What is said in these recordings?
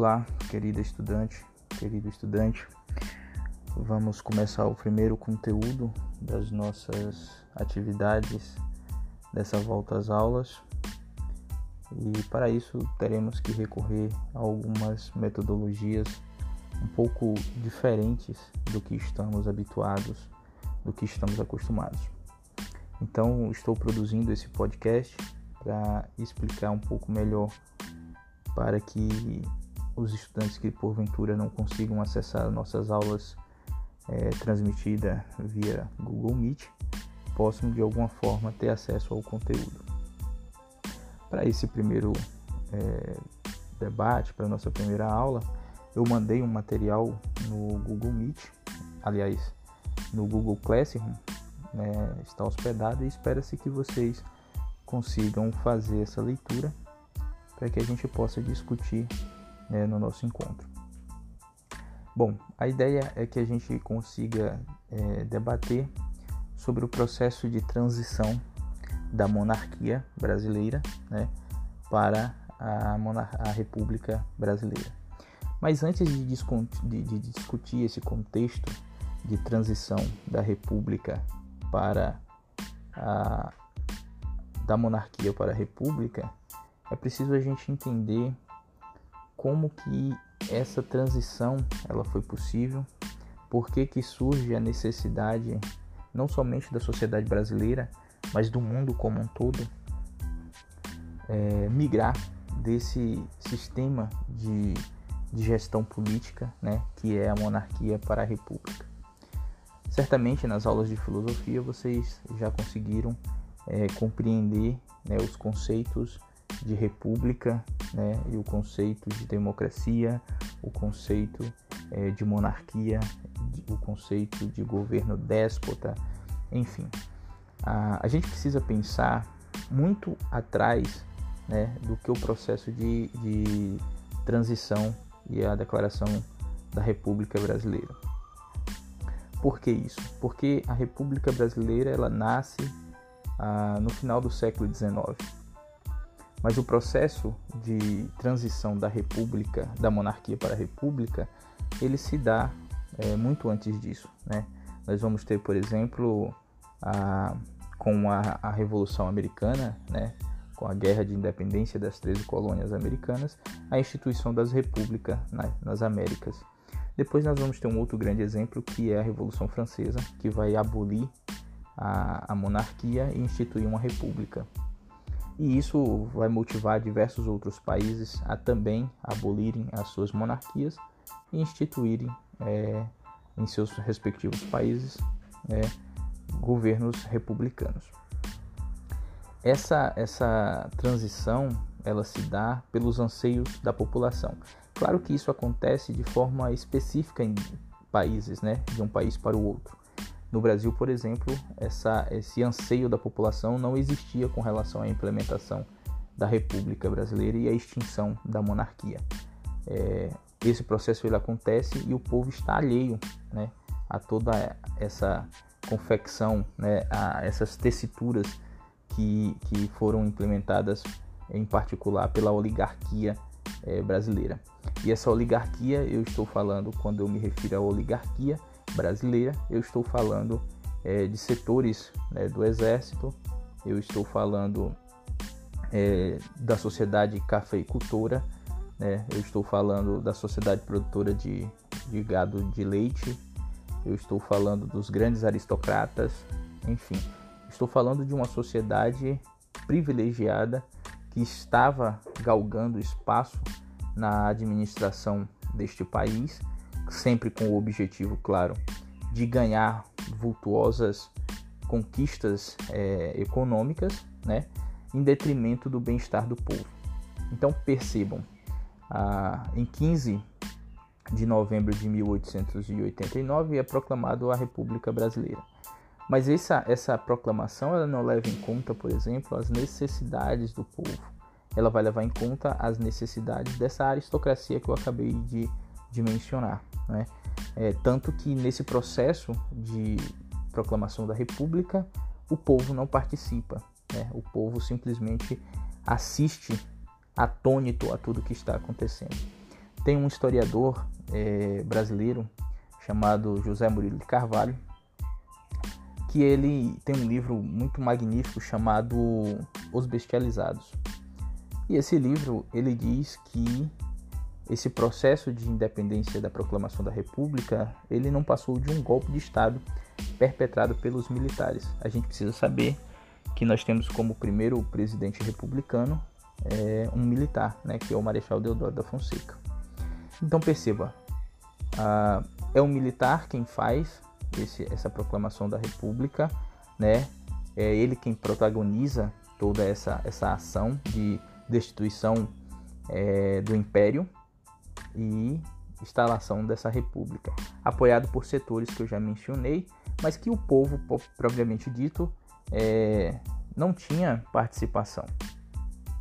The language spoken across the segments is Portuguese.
Olá, querida estudante, querido estudante. Vamos começar o primeiro conteúdo das nossas atividades dessa volta às aulas. E para isso teremos que recorrer a algumas metodologias um pouco diferentes do que estamos habituados, do que estamos acostumados. Então, estou produzindo esse podcast para explicar um pouco melhor para que os estudantes que porventura não consigam acessar nossas aulas é, transmitidas via Google Meet possam de alguma forma ter acesso ao conteúdo. Para esse primeiro é, debate, para nossa primeira aula, eu mandei um material no Google Meet, aliás, no Google Classroom, né, está hospedado e espera-se que vocês consigam fazer essa leitura para que a gente possa discutir né, no nosso encontro. Bom, a ideia é que a gente consiga é, debater sobre o processo de transição da monarquia brasileira né, para a, a, República Brasileira. Mas antes de, de, de discutir esse contexto de transição da República para a da monarquia para a república, é preciso a gente entender como que essa transição ela foi possível, por que, que surge a necessidade não somente da sociedade brasileira, mas do mundo como um todo, é, migrar desse sistema de, de gestão política, né, que é a monarquia para a república. Certamente nas aulas de filosofia vocês já conseguiram é, compreender né, os conceitos de república né, e o conceito de democracia, o conceito é, de monarquia, o conceito de governo déspota, enfim. A, a gente precisa pensar muito atrás né, do que o processo de, de transição e a declaração da República Brasileira. Por que isso? Porque a República Brasileira ela nasce ah, no final do século XIX. Mas o processo de transição da república, da monarquia para a república, ele se dá é, muito antes disso. Né? Nós vamos ter, por exemplo, a, com a, a Revolução Americana, né? com a Guerra de Independência das 13 colônias americanas, a instituição das repúblicas na, nas Américas. Depois nós vamos ter um outro grande exemplo que é a Revolução Francesa, que vai abolir a, a monarquia e instituir uma república. E isso vai motivar diversos outros países a também abolirem as suas monarquias e instituírem é, em seus respectivos países é, governos republicanos. Essa, essa transição ela se dá pelos anseios da população. Claro que isso acontece de forma específica em países, né, de um país para o outro. No Brasil, por exemplo, essa, esse anseio da população não existia com relação à implementação da República Brasileira e a extinção da monarquia. É, esse processo ele acontece e o povo está alheio né, a toda essa confecção, né, a essas tessituras que, que foram implementadas em particular pela oligarquia é, brasileira. E essa oligarquia, eu estou falando, quando eu me refiro à oligarquia, brasileira, eu estou falando é, de setores né, do exército, eu estou falando é, da sociedade cafeicultora, né, eu estou falando da sociedade produtora de, de gado de leite, eu estou falando dos grandes aristocratas, enfim, estou falando de uma sociedade privilegiada que estava galgando espaço na administração deste país sempre com o objetivo, claro, de ganhar vultuosas conquistas é, econômicas, né, em detrimento do bem-estar do povo. Então percebam, ah, em 15 de novembro de 1889 é proclamado a República Brasileira. Mas essa, essa proclamação ela não leva em conta, por exemplo, as necessidades do povo. Ela vai levar em conta as necessidades dessa aristocracia que eu acabei de, de mencionar. Né? É, tanto que nesse processo de proclamação da República, o povo não participa. Né? O povo simplesmente assiste atônito a tudo que está acontecendo. Tem um historiador é, brasileiro chamado José Murilo de Carvalho, que ele tem um livro muito magnífico chamado Os Bestializados. E esse livro ele diz que esse processo de independência da proclamação da República ele não passou de um golpe de Estado perpetrado pelos militares. A gente precisa saber que nós temos como primeiro presidente republicano é, um militar, né, que é o Marechal Deodoro da Fonseca. Então perceba, é um militar quem faz esse, essa proclamação da República, né? É ele quem protagoniza toda essa, essa ação de destituição é, do Império e instalação dessa república, apoiado por setores que eu já mencionei, mas que o povo, propriamente dito, é, não tinha participação.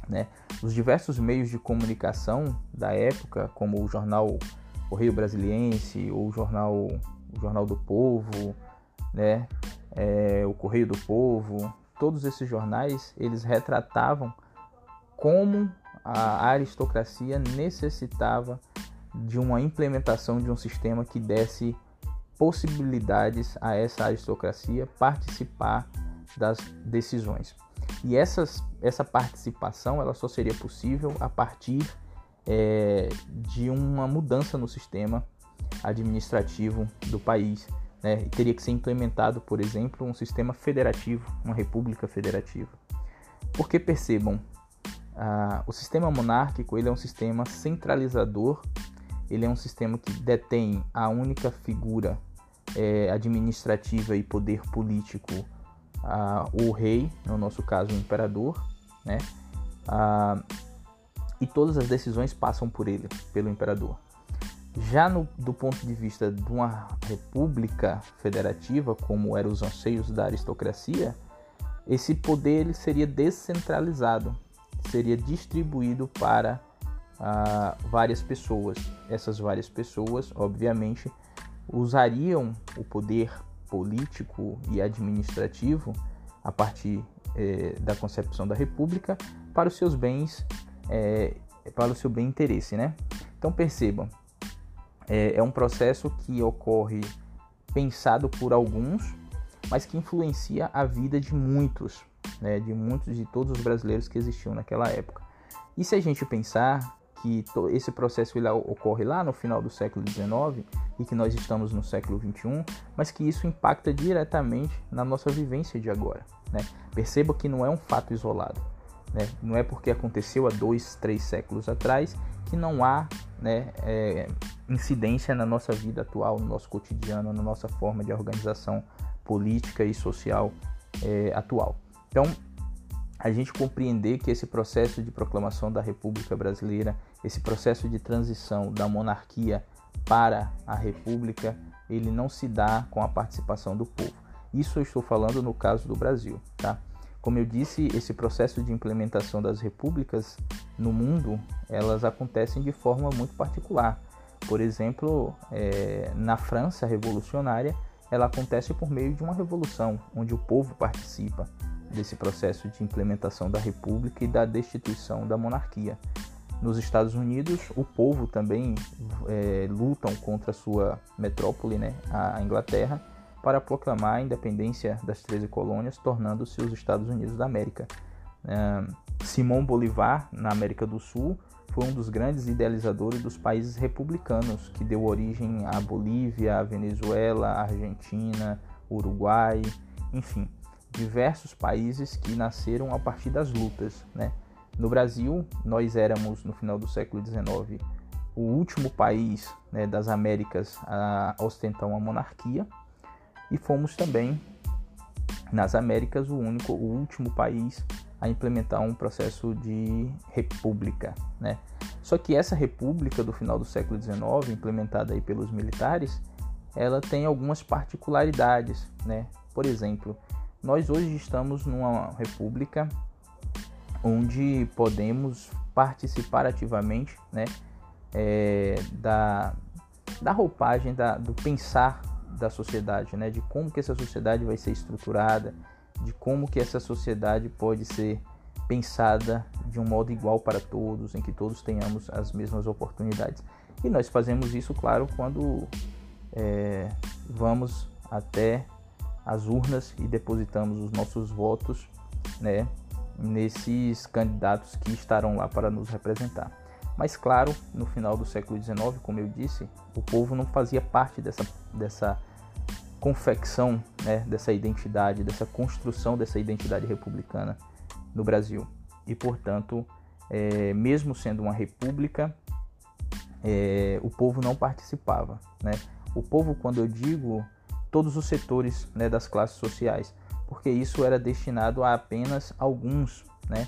Né? Os diversos meios de comunicação da época, como o jornal Correio Brasiliense ou o jornal, o jornal do Povo, né? É, o Correio do Povo, todos esses jornais eles retratavam como a aristocracia necessitava de uma implementação de um sistema que desse possibilidades a essa aristocracia participar das decisões. E essas, essa participação ela só seria possível a partir é, de uma mudança no sistema administrativo do país. Né? Teria que ser implementado, por exemplo, um sistema federativo, uma república federativa. Porque percebam, ah, o sistema monárquico ele é um sistema centralizador, ele é um sistema que detém a única figura é, administrativa e poder político o rei, no nosso caso o imperador, né? e todas as decisões passam por ele, pelo imperador. Já no, do ponto de vista de uma república federativa, como eram os anseios da aristocracia, esse poder seria descentralizado, seria distribuído para várias pessoas. Essas várias pessoas, obviamente, usariam o poder político e administrativo a partir é, da concepção da República para os seus bens, é, para o seu bem interesse, né? Então percebam, é, é um processo que ocorre pensado por alguns, mas que influencia a vida de muitos, né? De muitos de todos os brasileiros que existiam naquela época. E se a gente pensar que esse processo ocorre lá no final do século XIX e que nós estamos no século XXI, mas que isso impacta diretamente na nossa vivência de agora. Né? Perceba que não é um fato isolado. Né? Não é porque aconteceu há dois, três séculos atrás que não há né, é, incidência na nossa vida atual, no nosso cotidiano, na nossa forma de organização política e social é, atual. Então, a gente compreender que esse processo de proclamação da República Brasileira, esse processo de transição da monarquia para a República, ele não se dá com a participação do povo. Isso eu estou falando no caso do Brasil, tá? Como eu disse, esse processo de implementação das repúblicas no mundo, elas acontecem de forma muito particular. Por exemplo, é, na França revolucionária, ela acontece por meio de uma revolução, onde o povo participa desse processo de implementação da República e da destituição da monarquia. Nos Estados Unidos, o povo também é, lutam contra sua metrópole, né, a Inglaterra, para proclamar a independência das 13 colônias, tornando-se os Estados Unidos da América. É, Simão Bolivar, na América do Sul, foi um dos grandes idealizadores dos países republicanos, que deu origem à Bolívia, à Venezuela, à Argentina, Uruguai, enfim diversos países que nasceram a partir das lutas. Né? No Brasil, nós éramos, no final do século XIX, o último país né, das Américas a ostentar uma monarquia e fomos também, nas Américas, o único, o último país a implementar um processo de república. Né? Só que essa república do final do século XIX, implementada aí pelos militares, ela tem algumas particularidades. Né? Por exemplo, nós hoje estamos numa república onde podemos participar ativamente né, é, da, da roupagem, da, do pensar da sociedade, né, de como que essa sociedade vai ser estruturada, de como que essa sociedade pode ser pensada de um modo igual para todos, em que todos tenhamos as mesmas oportunidades. E nós fazemos isso, claro, quando é, vamos até as urnas e depositamos os nossos votos né, nesses candidatos que estarão lá para nos representar. Mas claro, no final do século XIX, como eu disse, o povo não fazia parte dessa, dessa confecção, né, dessa identidade, dessa construção dessa identidade republicana no Brasil. E, portanto, é, mesmo sendo uma república, é, o povo não participava. Né? O povo, quando eu digo todos os setores né, das classes sociais, porque isso era destinado a apenas alguns, né?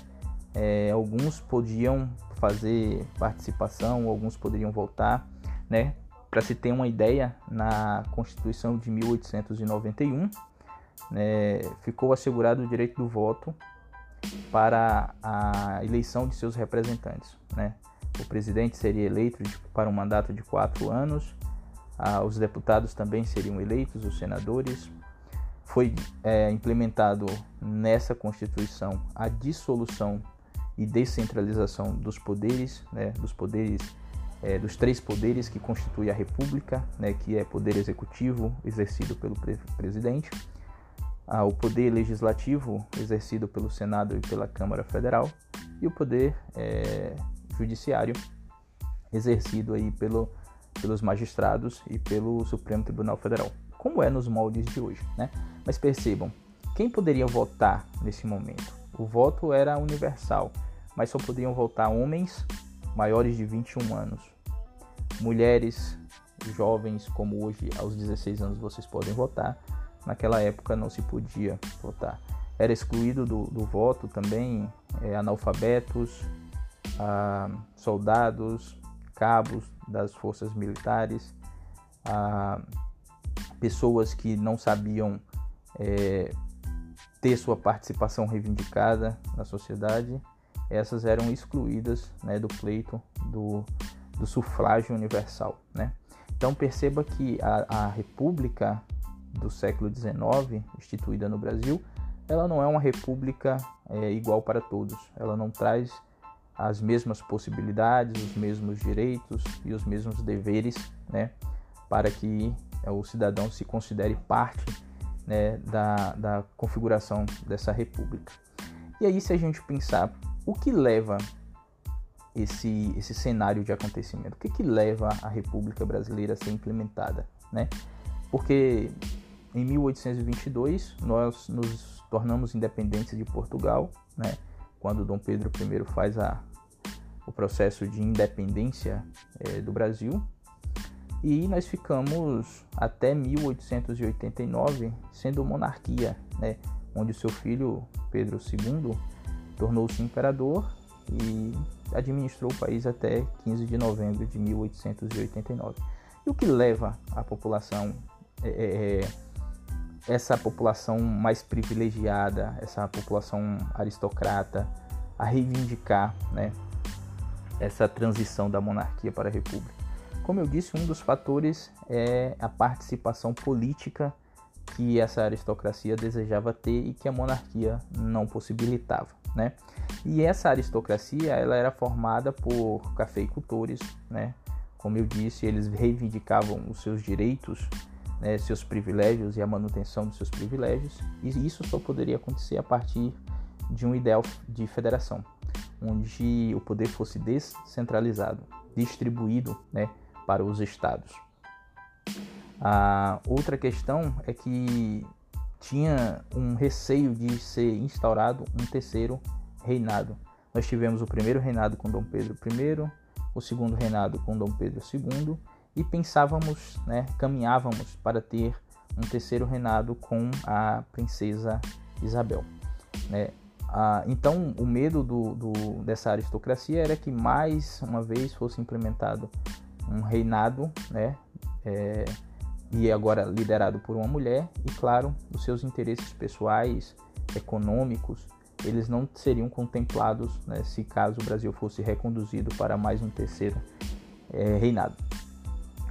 É, alguns podiam fazer participação, alguns poderiam votar, né? Para se ter uma ideia, na Constituição de 1891, né, ficou assegurado o direito do voto para a eleição de seus representantes. Né? O presidente seria eleito para um mandato de quatro anos, ah, os deputados também seriam eleitos, os senadores. Foi é, implementado nessa Constituição a dissolução e descentralização dos poderes, né, dos poderes, é, dos três poderes que constituem a República, né, que é poder executivo exercido pelo pre presidente, ah, o poder legislativo exercido pelo Senado e pela Câmara Federal e o poder é, judiciário exercido aí pelo, pelos magistrados e pelo Supremo Tribunal Federal, como é nos moldes de hoje, né? Mas percebam, quem poderia votar nesse momento? O voto era universal mas só podiam votar homens maiores de 21 anos. Mulheres jovens, como hoje, aos 16 anos vocês podem votar, naquela época não se podia votar. Era excluído do, do voto também é, analfabetos, ah, soldados, cabos das forças militares, ah, pessoas que não sabiam é, ter sua participação reivindicada na sociedade essas eram excluídas né, do pleito do, do sufrágio universal. Né? Então perceba que a, a República do século XIX, instituída no Brasil, ela não é uma república é, igual para todos. Ela não traz as mesmas possibilidades, os mesmos direitos e os mesmos deveres, né, para que o cidadão se considere parte né, da, da configuração dessa república. E aí, se a gente pensar o que leva esse, esse cenário de acontecimento? O que, que leva a República Brasileira a ser implementada? Né? Porque em 1822 nós nos tornamos independentes de Portugal, né? quando Dom Pedro I faz a, o processo de independência é, do Brasil. E nós ficamos até 1889 sendo monarquia, né? onde seu filho Pedro II tornou-se imperador e administrou o país até 15 de novembro de 1889. E o que leva a população, é, é, é, essa população mais privilegiada, essa população aristocrata, a reivindicar né, essa transição da monarquia para a república? Como eu disse, um dos fatores é a participação política que essa aristocracia desejava ter e que a monarquia não possibilitava né? E essa aristocracia ela era formada por cafeicultores, né? Como eu disse, eles reivindicavam os seus direitos, né, seus privilégios e a manutenção dos seus privilégios. E isso só poderia acontecer a partir de um ideal de federação, onde o poder fosse descentralizado, distribuído, né, para os estados. A outra questão é que tinha um receio de ser instaurado um terceiro reinado. Nós tivemos o primeiro reinado com Dom Pedro I, o segundo reinado com Dom Pedro II e pensávamos, né, caminhávamos para ter um terceiro reinado com a princesa Isabel. Né? Ah, então, o medo do, do, dessa aristocracia era que mais uma vez fosse implementado um reinado né, é, e agora liderado por uma mulher, e claro, os seus interesses pessoais, econômicos, eles não seriam contemplados né, se caso o Brasil fosse reconduzido para mais um terceiro é, reinado.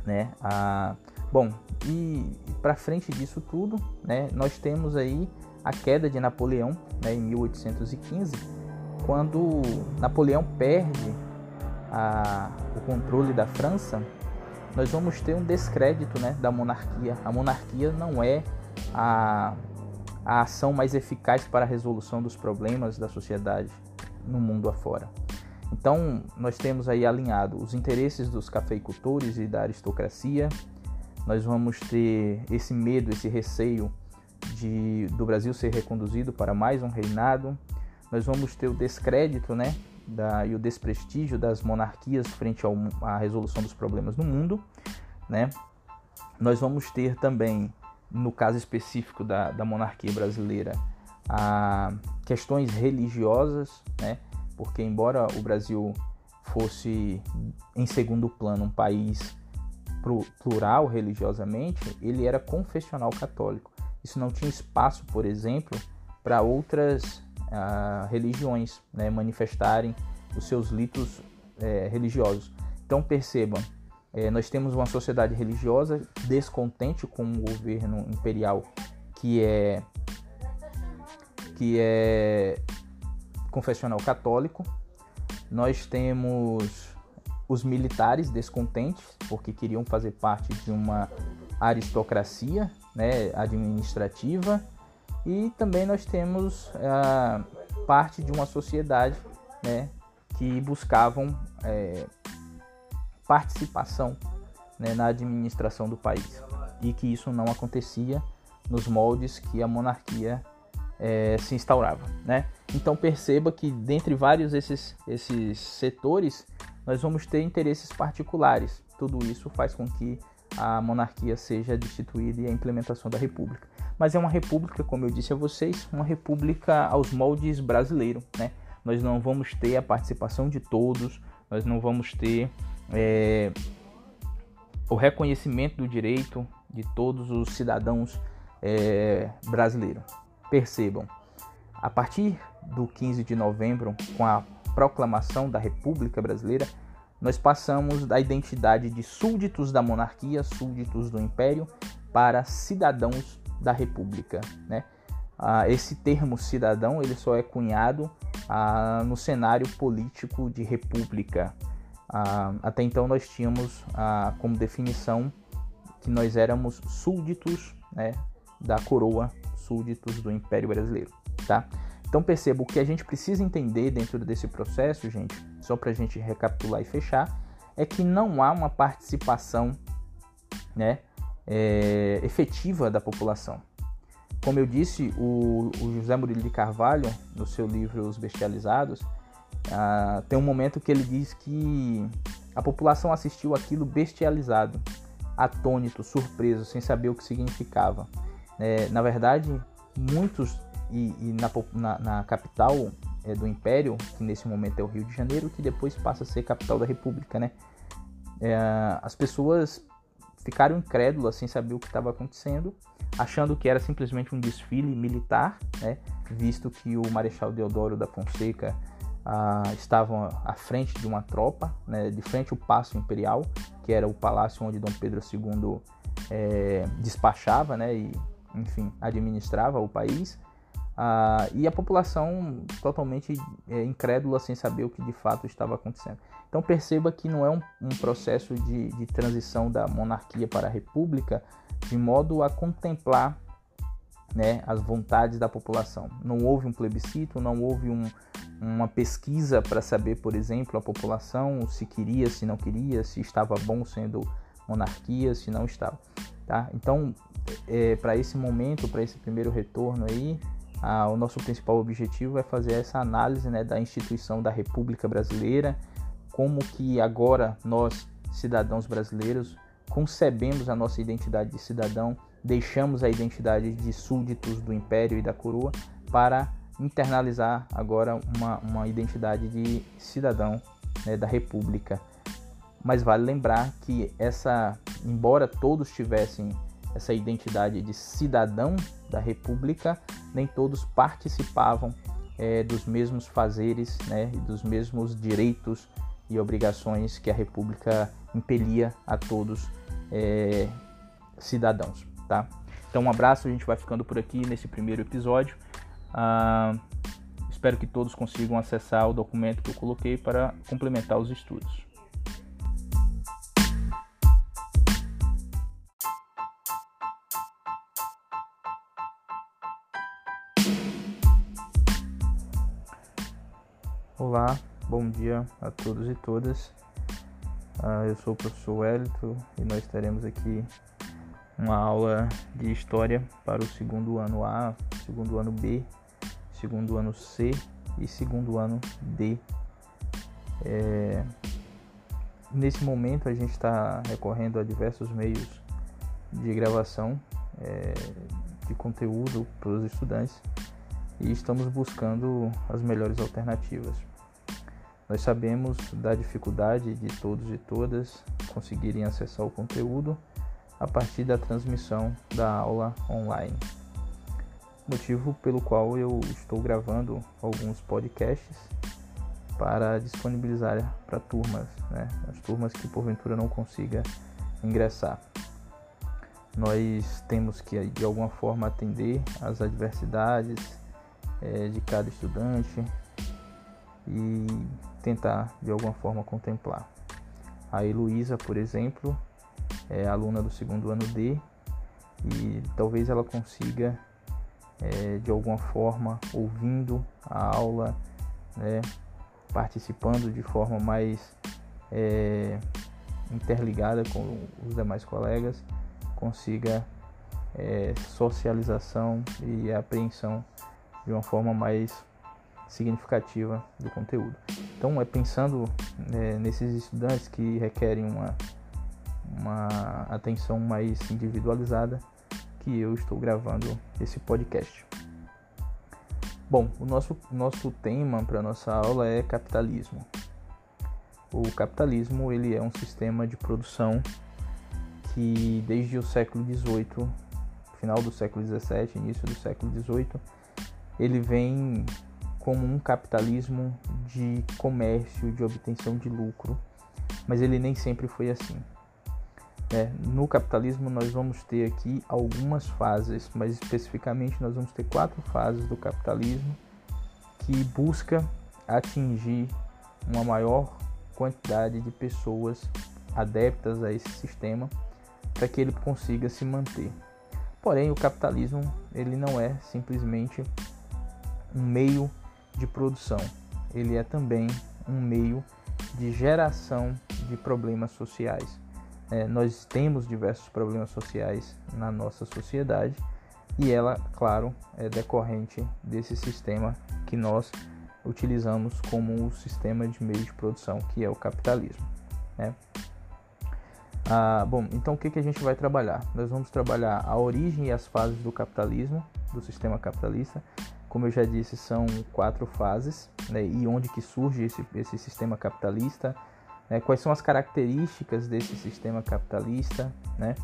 Né? Ah, bom, e para frente disso tudo, né, nós temos aí a queda de Napoleão né, em 1815, quando Napoleão perde a, o controle da França, nós vamos ter um descrédito né, da monarquia. A monarquia não é a, a ação mais eficaz para a resolução dos problemas da sociedade no mundo afora. Então, nós temos aí alinhado os interesses dos cafeicultores e da aristocracia. Nós vamos ter esse medo, esse receio de, do Brasil ser reconduzido para mais um reinado. Nós vamos ter o descrédito né, da, e o desprestígio das monarquias frente ao, à resolução dos problemas no mundo. Né? Nós vamos ter também, no caso específico da, da monarquia brasileira, a questões religiosas, né? porque embora o Brasil fosse em segundo plano um país plural religiosamente, ele era confessional católico. Isso não tinha espaço, por exemplo, para outras ah, religiões né, manifestarem os seus litos é, religiosos. Então percebam, é, nós temos uma sociedade religiosa descontente com o governo imperial que é que é confessional católico. Nós temos os militares descontentes, porque queriam fazer parte de uma aristocracia né, administrativa. E também nós temos parte de uma sociedade né, que buscavam é, participação né, na administração do país e que isso não acontecia nos moldes que a monarquia é, se instaurava, né? Então perceba que dentre vários esses, esses setores nós vamos ter interesses particulares. Tudo isso faz com que a monarquia seja destituída e a implementação da república. Mas é uma república, como eu disse a vocês, uma república aos moldes brasileiro, né? Nós não vamos ter a participação de todos, nós não vamos ter é, o reconhecimento do direito de todos os cidadãos é, brasileiros. Percebam, a partir do 15 de novembro, com a proclamação da República Brasileira, nós passamos da identidade de súditos da monarquia, súditos do império, para cidadãos da República. Né? Ah, esse termo cidadão ele só é cunhado ah, no cenário político de república. Ah, até então nós tínhamos ah, como definição que nós éramos súditos né, da coroa súditos do Império Brasileiro, tá? Então perceba o que a gente precisa entender dentro desse processo, gente, só para a gente recapitular e fechar, é que não há uma participação, né, é, efetiva da população. Como eu disse, o, o, José Murilo de Carvalho, no seu livro Os Bestializados, ah, tem um momento que ele diz que a população assistiu aquilo bestializado, atônito, surpreso, sem saber o que significava. É, na verdade, muitos, e, e na, na, na, capital é, do Império, que nesse momento é o Rio de Janeiro, que depois passa a ser capital da República, né? É, as pessoas ficaram incrédulas sem saber o que estava acontecendo, achando que era simplesmente um desfile militar, né? visto que o Marechal Deodoro da Fonseca ah, estava à frente de uma tropa, né? de frente ao Paço Imperial, que era o palácio onde Dom Pedro II é, despachava né? e enfim, administrava o país, uh, e a população totalmente é, incrédula sem saber o que de fato estava acontecendo. Então perceba que não é um, um processo de, de transição da monarquia para a república de modo a contemplar né, as vontades da população. Não houve um plebiscito, não houve um, uma pesquisa para saber, por exemplo, a população se queria, se não queria, se estava bom sendo monarquia, se não estava. Tá? Então é, para esse momento, para esse primeiro retorno aí, a, o nosso principal objetivo é fazer essa análise né, da instituição da República Brasileira, como que agora nós, cidadãos brasileiros, concebemos a nossa identidade de cidadão, deixamos a identidade de súditos do Império e da Coroa para internalizar agora uma, uma identidade de cidadão né, da República. Mas vale lembrar que essa, embora todos tivessem essa identidade de cidadão da República, nem todos participavam é, dos mesmos fazeres né, dos mesmos direitos e obrigações que a República impelia a todos é, cidadãos, tá? Então um abraço, a gente vai ficando por aqui nesse primeiro episódio. Ah, espero que todos consigam acessar o documento que eu coloquei para complementar os estudos. Olá, bom dia a todos e todas. Uh, eu sou o professor Wellington e nós teremos aqui uma aula de História para o segundo ano A, segundo ano B, segundo ano C e segundo ano D. É... Nesse momento a gente está recorrendo a diversos meios de gravação é, de conteúdo para os estudantes e estamos buscando as melhores alternativas. Nós sabemos da dificuldade de todos e todas conseguirem acessar o conteúdo a partir da transmissão da aula online. Motivo pelo qual eu estou gravando alguns podcasts para disponibilizar para turmas, né? as turmas que porventura não consiga ingressar. Nós temos que de alguma forma atender às adversidades é, de cada estudante e tentar de alguma forma contemplar. A Heloísa, por exemplo, é aluna do segundo ano D e talvez ela consiga é, de alguma forma ouvindo a aula, né, participando de forma mais é, interligada com os demais colegas, consiga é, socialização e apreensão de uma forma mais significativa do conteúdo. Então, é pensando é, nesses estudantes que requerem uma, uma atenção mais individualizada que eu estou gravando esse podcast. Bom, o nosso, nosso tema para nossa aula é capitalismo. O capitalismo ele é um sistema de produção que desde o século XVIII, final do século XVII, início do século XVIII, ele vem como um capitalismo de comércio, de obtenção de lucro, mas ele nem sempre foi assim. É, no capitalismo nós vamos ter aqui algumas fases, mas especificamente nós vamos ter quatro fases do capitalismo que busca atingir uma maior quantidade de pessoas adeptas a esse sistema para que ele consiga se manter. Porém, o capitalismo ele não é simplesmente um meio de produção, ele é também um meio de geração de problemas sociais. É, nós temos diversos problemas sociais na nossa sociedade e ela, claro, é decorrente desse sistema que nós utilizamos como o sistema de meio de produção, que é o capitalismo. Né? Ah, bom, então o que, que a gente vai trabalhar? Nós vamos trabalhar a origem e as fases do capitalismo, do sistema capitalista, como eu já disse, são quatro fases, né, e onde que surge esse, esse sistema capitalista, né, quais são as características desse sistema capitalista, né,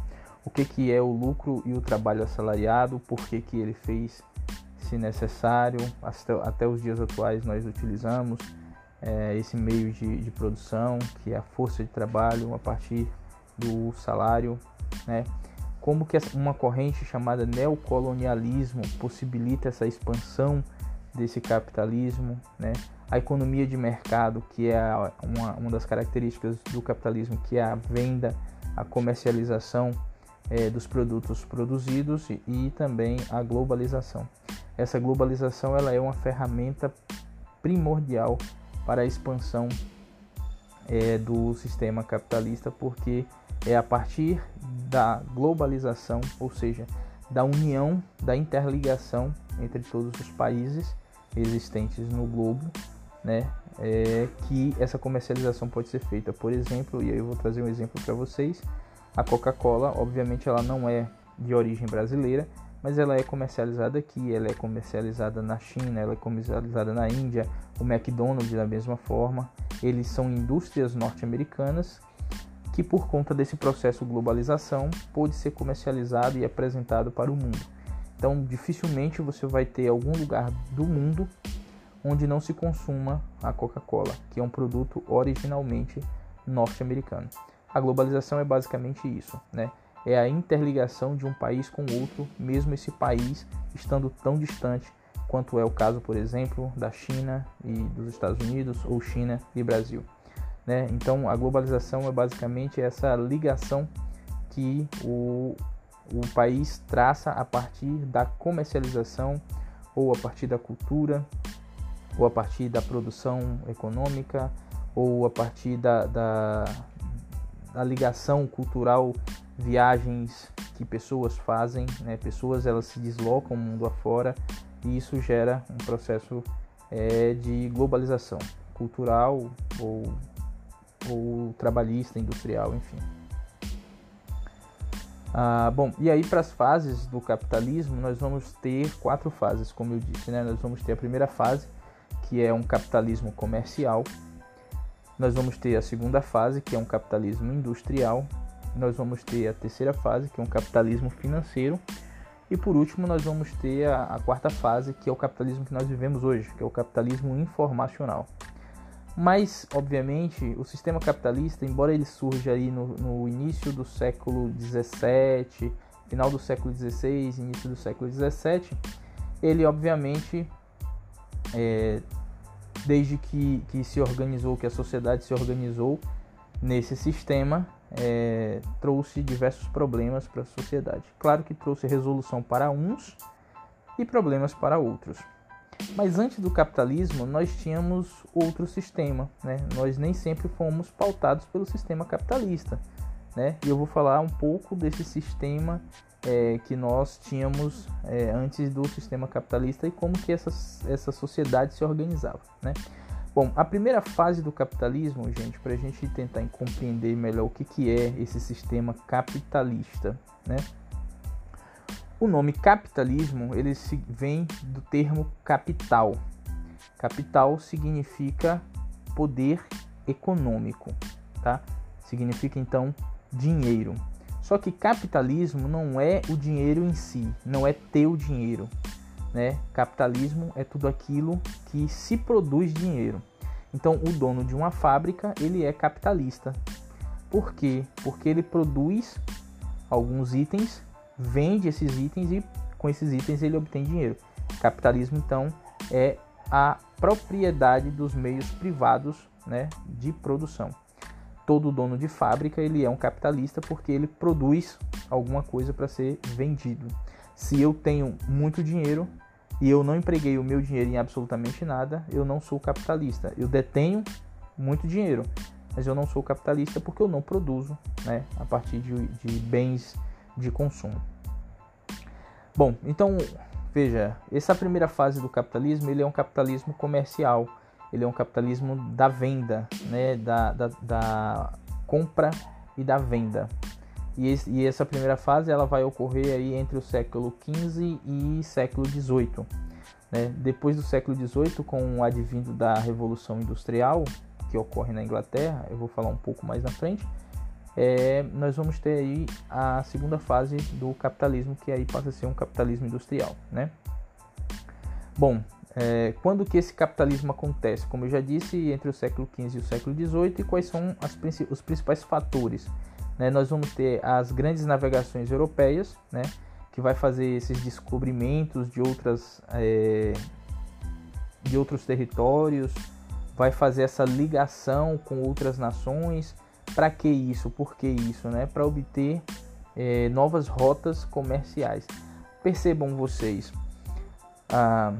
o que, que é o lucro e o trabalho assalariado, por que, que ele fez se necessário, até, até os dias atuais nós utilizamos é, esse meio de, de produção, que é a força de trabalho a partir do salário, né? Como que uma corrente chamada neocolonialismo possibilita essa expansão desse capitalismo, né? A economia de mercado, que é uma, uma das características do capitalismo, que é a venda, a comercialização é, dos produtos produzidos e, e também a globalização. Essa globalização ela é uma ferramenta primordial para a expansão é, do sistema capitalista, porque é a partir da globalização, ou seja, da união, da interligação entre todos os países existentes no globo, né, é, que essa comercialização pode ser feita. Por exemplo, e aí eu vou trazer um exemplo para vocês, a Coca-Cola, obviamente ela não é de origem brasileira, mas ela é comercializada aqui, ela é comercializada na China, ela é comercializada na Índia, o McDonald's da mesma forma. Eles são indústrias norte-americanas que por conta desse processo de globalização pôde ser comercializado e apresentado para o mundo. Então, dificilmente você vai ter algum lugar do mundo onde não se consuma a Coca-Cola, que é um produto originalmente norte-americano. A globalização é basicamente isso, né? É a interligação de um país com outro, mesmo esse país estando tão distante quanto é o caso, por exemplo, da China e dos Estados Unidos ou China e Brasil. Né? Então a globalização é basicamente essa ligação que o, o país traça a partir da comercialização ou a partir da cultura ou a partir da produção econômica, ou a partir da, da, da ligação cultural, viagens que pessoas fazem, né? pessoas elas se deslocam mundo afora e isso gera um processo é, de globalização cultural ou, ou trabalhista, industrial, enfim. Ah, bom, e aí para as fases do capitalismo, nós vamos ter quatro fases, como eu disse, né? Nós vamos ter a primeira fase, que é um capitalismo comercial. Nós vamos ter a segunda fase, que é um capitalismo industrial. Nós vamos ter a terceira fase, que é um capitalismo financeiro. E por último, nós vamos ter a, a quarta fase, que é o capitalismo que nós vivemos hoje, que é o capitalismo informacional. Mas, obviamente, o sistema capitalista, embora ele surja aí no, no início do século XVII, final do século XVI, início do século XVII, ele obviamente, é, desde que, que se organizou, que a sociedade se organizou nesse sistema, é, trouxe diversos problemas para a sociedade. Claro que trouxe resolução para uns e problemas para outros. Mas antes do capitalismo, nós tínhamos outro sistema, né? Nós nem sempre fomos pautados pelo sistema capitalista, né? E eu vou falar um pouco desse sistema é, que nós tínhamos é, antes do sistema capitalista e como que essa, essa sociedade se organizava, né? Bom, a primeira fase do capitalismo, gente, para a gente tentar compreender melhor o que, que é esse sistema capitalista, né? O nome capitalismo ele vem do termo capital. Capital significa poder econômico, tá? Significa então dinheiro. Só que capitalismo não é o dinheiro em si, não é ter o dinheiro, né? Capitalismo é tudo aquilo que se produz dinheiro. Então, o dono de uma fábrica, ele é capitalista. Por quê? Porque ele produz alguns itens vende esses itens e com esses itens ele obtém dinheiro. Capitalismo, então, é a propriedade dos meios privados né, de produção. Todo dono de fábrica ele é um capitalista porque ele produz alguma coisa para ser vendido. Se eu tenho muito dinheiro e eu não empreguei o meu dinheiro em absolutamente nada, eu não sou capitalista. Eu detenho muito dinheiro, mas eu não sou capitalista porque eu não produzo né, a partir de, de bens de consumo. Bom, então veja, essa primeira fase do capitalismo ele é um capitalismo comercial, ele é um capitalismo da venda, né, da, da, da compra e da venda. E, esse, e, essa primeira fase ela vai ocorrer aí entre o século XV e século XVIII. Né? Depois do século XVIII, com o advindo da Revolução Industrial, que ocorre na Inglaterra, eu vou falar um pouco mais na frente, é, nós vamos ter aí a segunda fase do capitalismo, que aí passa a ser um capitalismo industrial, né? Bom, é, quando que esse capitalismo acontece? Como eu já disse, entre o século XV e o século XVIII, e quais são as, os principais fatores? Né? Nós vamos ter as grandes navegações europeias, né? que vai fazer esses descobrimentos de outras é, de outros territórios, vai fazer essa ligação com outras nações, para que isso? Por que isso? Né? Para obter é, novas rotas comerciais. Percebam vocês, ah,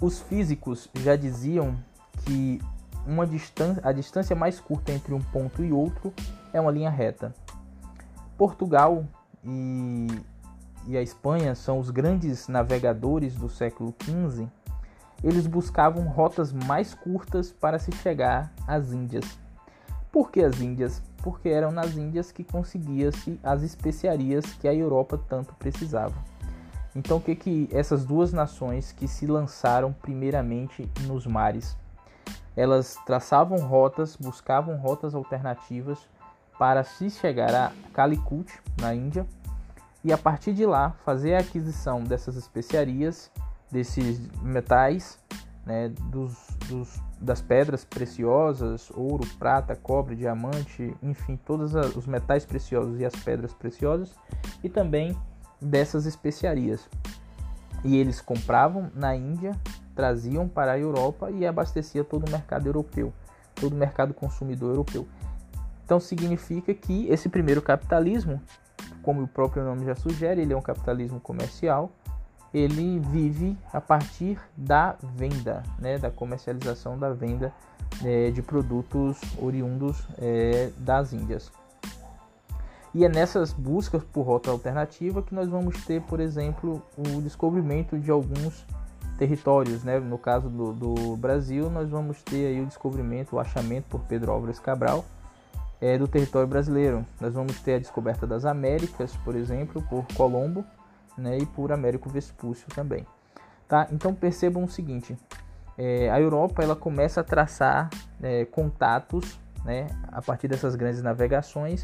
os físicos já diziam que uma distância, a distância mais curta entre um ponto e outro é uma linha reta. Portugal e, e a Espanha são os grandes navegadores do século XV. Eles buscavam rotas mais curtas para se chegar às Índias. Por que as Índias? Porque eram nas Índias que conseguia-se as especiarias que a Europa tanto precisava. Então, o que que essas duas nações que se lançaram primeiramente nos mares, elas traçavam rotas, buscavam rotas alternativas para se chegar a Calicut, na Índia, e a partir de lá fazer a aquisição dessas especiarias, desses metais, né, dos, dos das pedras preciosas, ouro, prata, cobre, diamante, enfim, todos os metais preciosos e as pedras preciosas, e também dessas especiarias. E eles compravam na Índia, traziam para a Europa e abastecia todo o mercado europeu, todo o mercado consumidor europeu. Então significa que esse primeiro capitalismo, como o próprio nome já sugere, ele é um capitalismo comercial, ele vive a partir da venda, né, da comercialização da venda é, de produtos oriundos é, das Índias. E é nessas buscas por rota alternativa que nós vamos ter, por exemplo, o descobrimento de alguns territórios. Né? No caso do, do Brasil, nós vamos ter aí o descobrimento, o achamento por Pedro Álvares Cabral é, do território brasileiro. Nós vamos ter a descoberta das Américas, por exemplo, por Colombo né? e por Américo Vespúcio também. Tá? Então percebam o seguinte, é, a Europa ela começa a traçar é, contatos né, a partir dessas grandes navegações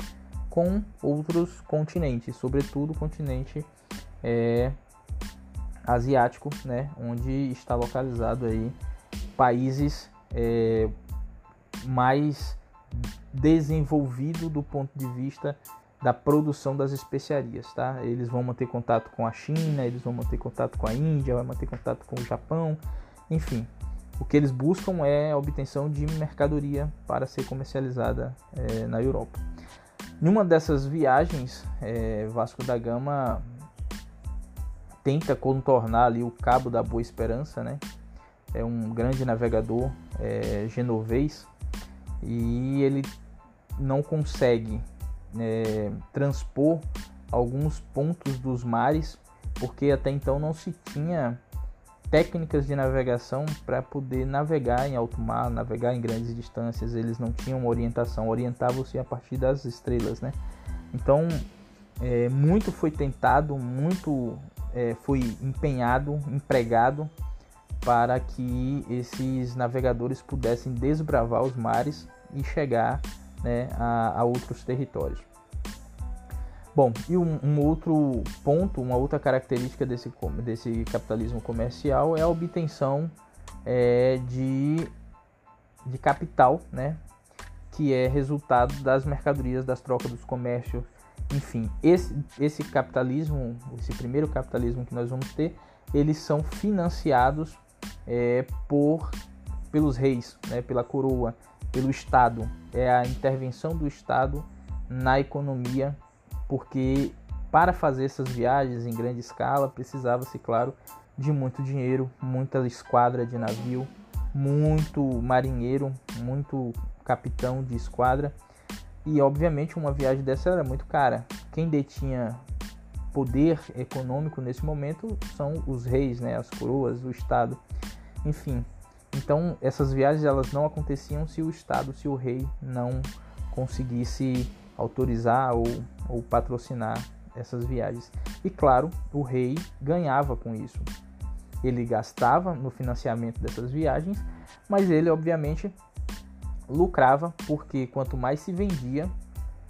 com outros continentes, sobretudo o continente é, asiático, né, onde está localizado aí países é, mais desenvolvido do ponto de vista da produção das especiarias, tá? Eles vão manter contato com a China, eles vão manter contato com a Índia, vão manter contato com o Japão, enfim. O que eles buscam é a obtenção de mercadoria para ser comercializada é, na Europa. Numa dessas viagens, é, Vasco da Gama tenta contornar ali o Cabo da Boa Esperança, né? É um grande navegador é, genovês e ele não consegue é, transpor alguns pontos dos mares porque até então não se tinha técnicas de navegação para poder navegar em alto mar, navegar em grandes distâncias. Eles não tinham orientação, orientavam-se a partir das estrelas, né? Então, é, muito foi tentado, muito é, foi empenhado, empregado para que esses navegadores pudessem desbravar os mares e chegar né, a, a outros territórios. Bom, e um, um, outro ponto, uma outra característica desse, desse capitalismo comercial é a obtenção é, de, de capital, né? que é resultado das mercadorias, das trocas dos comércios, enfim. Esse, esse capitalismo, esse primeiro capitalismo que nós vamos ter, eles são financiados é, por pelos reis, né, pela coroa, pelo Estado. É a intervenção do Estado na economia porque para fazer essas viagens em grande escala precisava-se, claro, de muito dinheiro, muita esquadra de navio, muito marinheiro, muito capitão de esquadra e, obviamente, uma viagem dessa era muito cara. Quem detinha poder econômico nesse momento são os reis, né, as coroas, o Estado, enfim. Então, essas viagens elas não aconteciam se o Estado, se o rei não conseguisse autorizar ou, ou patrocinar essas viagens. E claro, o rei ganhava com isso. Ele gastava no financiamento dessas viagens, mas ele obviamente lucrava porque quanto mais se vendia,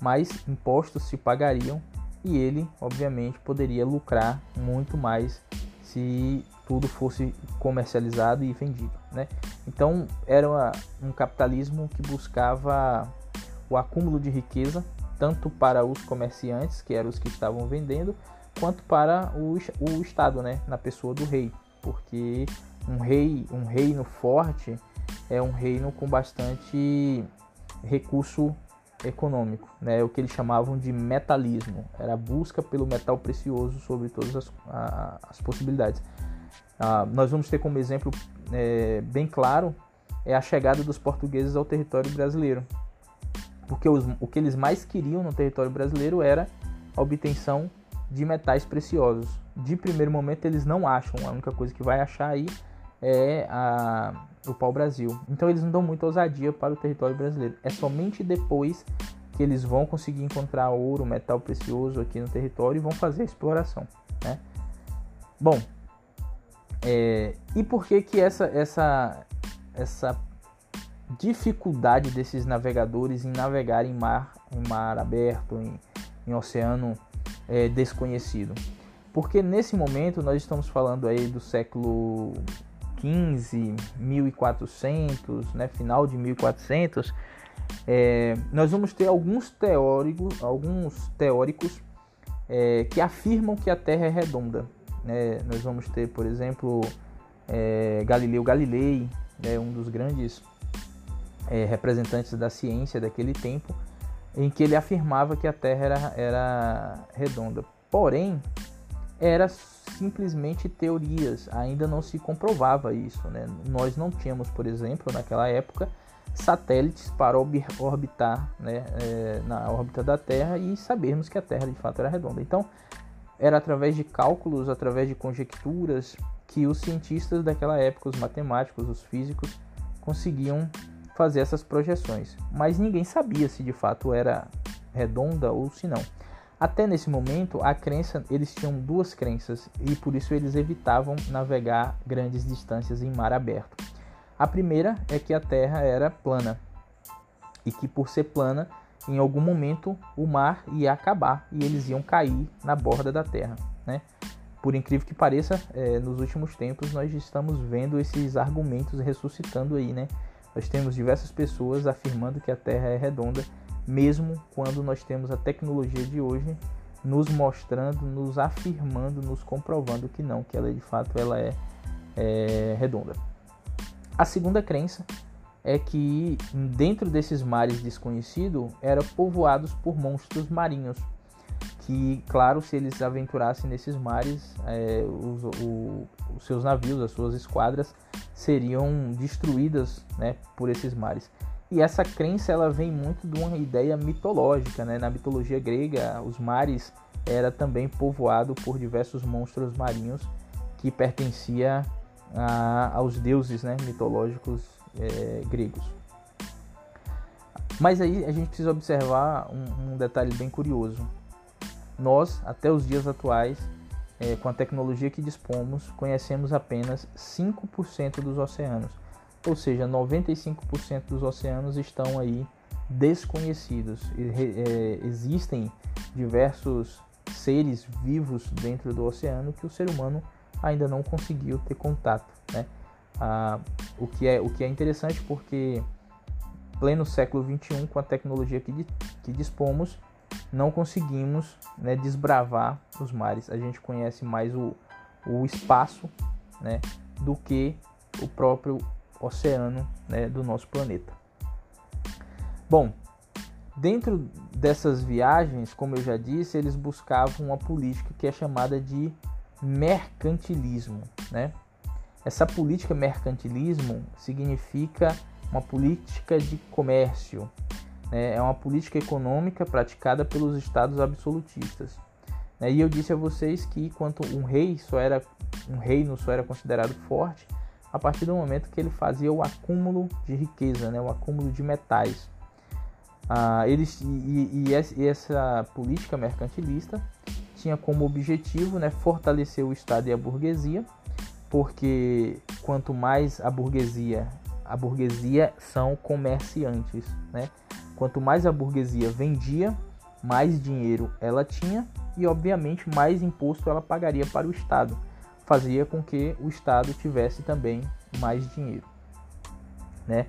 mais impostos se pagariam e ele, obviamente, poderia lucrar muito mais se tudo fosse comercializado e vendido, né? Então era uma, um capitalismo que buscava o acúmulo de riqueza tanto para os comerciantes, que eram os que estavam vendendo, quanto para o, o Estado, né, na pessoa do rei, porque um rei, um reino forte é um reino com bastante recurso econômico, né, o que eles chamavam de metalismo, era a busca pelo metal precioso sobre todas as, a, as possibilidades. Ah, nós vamos ter como exemplo é, bem claro é a chegada dos portugueses ao território brasileiro, porque os, o que eles mais queriam no território brasileiro era a obtenção de metais preciosos. De primeiro momento eles não acham, a única coisa que vai achar aí é a, o pau-brasil. Então eles não dão muita ousadia para o território brasileiro. É somente depois que eles vão conseguir encontrar ouro, metal precioso aqui no território e vão fazer a exploração. Né? Bom, é, e por que que essa, essa, essa dificuldade desses navegadores em navegar em mar, em mar aberto, em, em oceano é, desconhecido. Porque nesse momento nós estamos falando aí do século 15, 1400, né, final de 1400, é, nós vamos ter alguns teóricos, alguns teóricos é, que afirmam que a Terra é redonda. Né? Nós vamos ter, por exemplo, é, Galileu Galilei, é um dos grandes é, representantes da ciência daquele tempo, em que ele afirmava que a Terra era, era redonda. Porém, era simplesmente teorias, ainda não se comprovava isso. Né? Nós não tínhamos, por exemplo, naquela época, satélites para orbitar né, é, na órbita da Terra e sabermos que a Terra de fato era redonda. Então, era através de cálculos, através de conjecturas, que os cientistas daquela época, os matemáticos, os físicos, conseguiam fazer essas projeções. Mas ninguém sabia se de fato era redonda ou se não. Até nesse momento, a crença, eles tinham duas crenças e por isso eles evitavam navegar grandes distâncias em mar aberto. A primeira é que a Terra era plana e que por ser plana, em algum momento o mar ia acabar e eles iam cair na borda da Terra, né? Por incrível que pareça, é, nos últimos tempos nós estamos vendo esses argumentos ressuscitando aí, né? Nós temos diversas pessoas afirmando que a Terra é redonda mesmo quando nós temos a tecnologia de hoje nos mostrando, nos afirmando, nos comprovando que não, que ela de fato ela é, é redonda. A segunda crença é que dentro desses mares desconhecidos eram povoados por monstros marinhos, que claro se eles aventurassem nesses mares, é, os, o, os seus navios, as suas esquadras seriam destruídas né, por esses mares. E essa crença ela vem muito de uma ideia mitológica, né? Na mitologia grega, os mares era também povoado por diversos monstros marinhos que pertencia a, aos deuses, né, mitológicos é, gregos. Mas aí a gente precisa observar um, um detalhe bem curioso. Nós, até os dias atuais, é, com a tecnologia que dispomos, conhecemos apenas 5% dos oceanos ou seja, 95% dos oceanos estão aí desconhecidos. É, existem diversos seres vivos dentro do oceano que o ser humano ainda não conseguiu ter contato, né? Ah, o, que é, o que é interessante porque pleno século 21 com a tecnologia que, que dispomos não conseguimos né, desbravar os mares a gente conhece mais o, o espaço né, do que o próprio oceano né, do nosso planeta. Bom, dentro dessas viagens, como eu já disse, eles buscavam uma política que é chamada de mercantilismo. Né? Essa política mercantilismo significa uma política de comércio, né? é uma política econômica praticada pelos estados absolutistas. Né? E eu disse a vocês que quanto um rei só era um reino só era considerado forte a partir do momento que ele fazia o acúmulo de riqueza, né, o acúmulo de metais. Ah, eles, e, e, e, essa política mercantilista tinha como objetivo né, fortalecer o Estado e a burguesia, porque quanto mais a burguesia, a burguesia são comerciantes, né? Quanto mais a burguesia vendia, mais dinheiro ela tinha e obviamente mais imposto ela pagaria para o Estado fazia com que o Estado tivesse também mais dinheiro, né?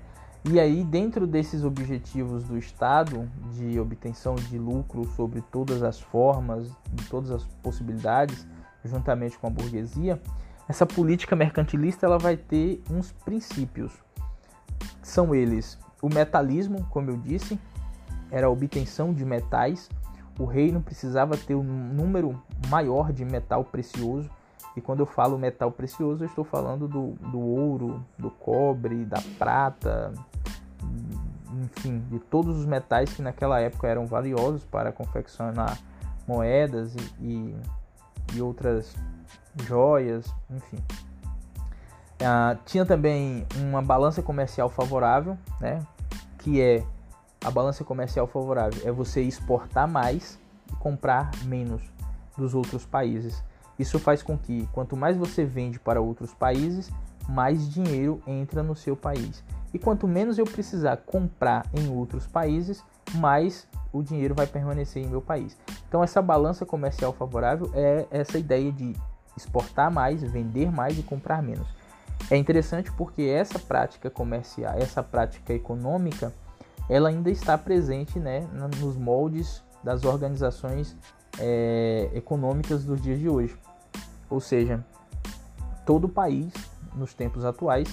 E aí, dentro desses objetivos do Estado de obtenção de lucro sobre todas as formas, de todas as possibilidades, juntamente com a burguesia, essa política mercantilista ela vai ter uns princípios. São eles o metalismo, como eu disse, era a obtenção de metais. O reino precisava ter um número maior de metal precioso e quando eu falo metal precioso, eu estou falando do, do ouro, do cobre, da prata, enfim, de todos os metais que naquela época eram valiosos para confeccionar moedas e, e, e outras joias, enfim. Ah, tinha também uma balança comercial favorável, né? Que é a balança comercial favorável é você exportar mais e comprar menos dos outros países. Isso faz com que quanto mais você vende para outros países, mais dinheiro entra no seu país. E quanto menos eu precisar comprar em outros países, mais o dinheiro vai permanecer em meu país. Então essa balança comercial favorável é essa ideia de exportar mais, vender mais e comprar menos. É interessante porque essa prática comercial, essa prática econômica, ela ainda está presente né, nos moldes das organizações é, econômicas dos dias de hoje. Ou seja, todo país, nos tempos atuais,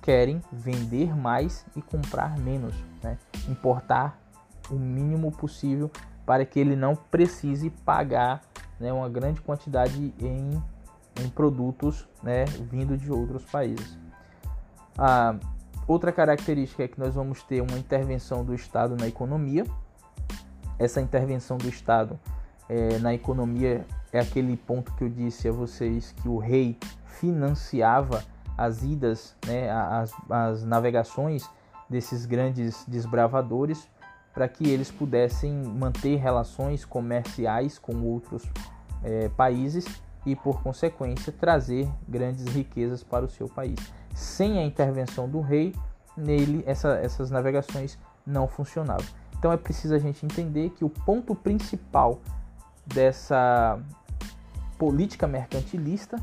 querem vender mais e comprar menos, né? importar o mínimo possível para que ele não precise pagar né, uma grande quantidade em em produtos né, vindo de outros países. A outra característica é que nós vamos ter uma intervenção do Estado na economia. Essa intervenção do Estado é, na economia é aquele ponto que eu disse a vocês que o rei financiava as idas, né, as, as navegações desses grandes desbravadores para que eles pudessem manter relações comerciais com outros é, países e, por consequência, trazer grandes riquezas para o seu país. Sem a intervenção do rei, nele essa, essas navegações não funcionavam. Então é preciso a gente entender que o ponto principal dessa política mercantilista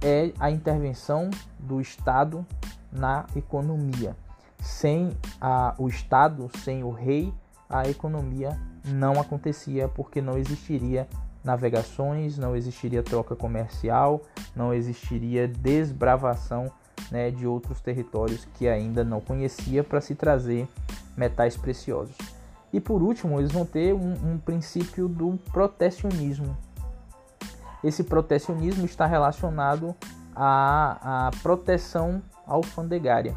é a intervenção do Estado na economia. Sem a, o Estado, sem o rei, a economia não acontecia porque não existiria navegações, não existiria troca comercial, não existiria desbravação né, de outros territórios que ainda não conhecia para se trazer metais preciosos. E por último, eles vão ter um, um princípio do protecionismo. Esse protecionismo está relacionado à, à proteção alfandegária.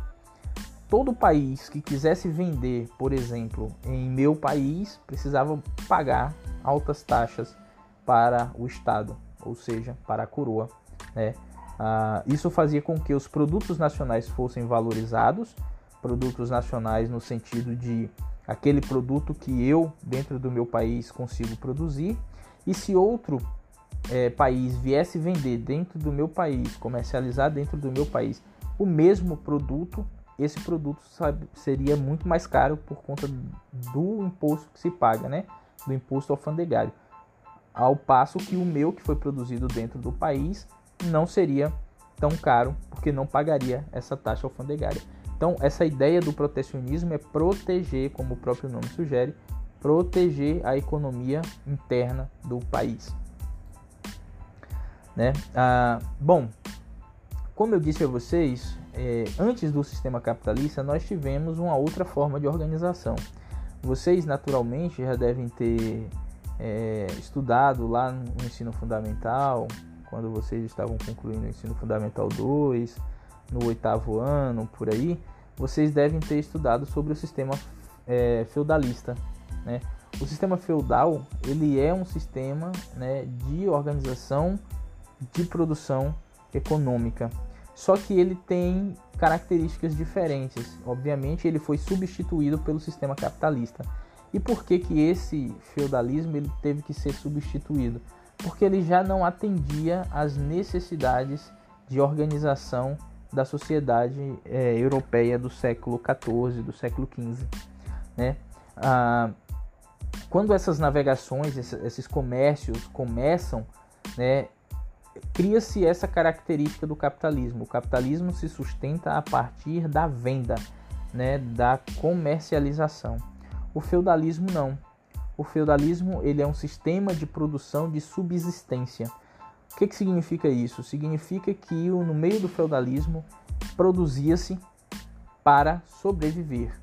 Todo país que quisesse vender, por exemplo, em meu país, precisava pagar altas taxas para o Estado, ou seja, para a coroa. Né? Ah, isso fazia com que os produtos nacionais fossem valorizados, produtos nacionais no sentido de aquele produto que eu, dentro do meu país, consigo produzir, e se outro é, país viesse vender dentro do meu país, comercializar dentro do meu país o mesmo produto, esse produto sabe, seria muito mais caro por conta do imposto que se paga, né? Do imposto alfandegário ao passo que o meu, que foi produzido dentro do país, não seria tão caro, porque não pagaria essa taxa alfandegária. Então, essa ideia do protecionismo é proteger, como o próprio nome sugere, proteger a economia interna do país. Né? Ah, bom, como eu disse a vocês, é, antes do sistema capitalista, nós tivemos uma outra forma de organização. Vocês, naturalmente, já devem ter é, estudado lá no ensino fundamental, quando vocês estavam concluindo o ensino fundamental 2, no oitavo ano, por aí, vocês devem ter estudado sobre o sistema é, feudalista. Né? O sistema feudal ele é um sistema né, de organização de produção econômica, só que ele tem características diferentes. Obviamente, ele foi substituído pelo sistema capitalista. E por que, que esse feudalismo ele teve que ser substituído? Porque ele já não atendia às necessidades de organização da sociedade é, europeia do século XIV, do século XV. Né? Ah, quando essas navegações, esses comércios começam, né, cria-se essa característica do capitalismo. O capitalismo se sustenta a partir da venda, né, da comercialização. O feudalismo não. O feudalismo ele é um sistema de produção de subsistência. O que, que significa isso? Significa que no meio do feudalismo produzia-se para sobreviver.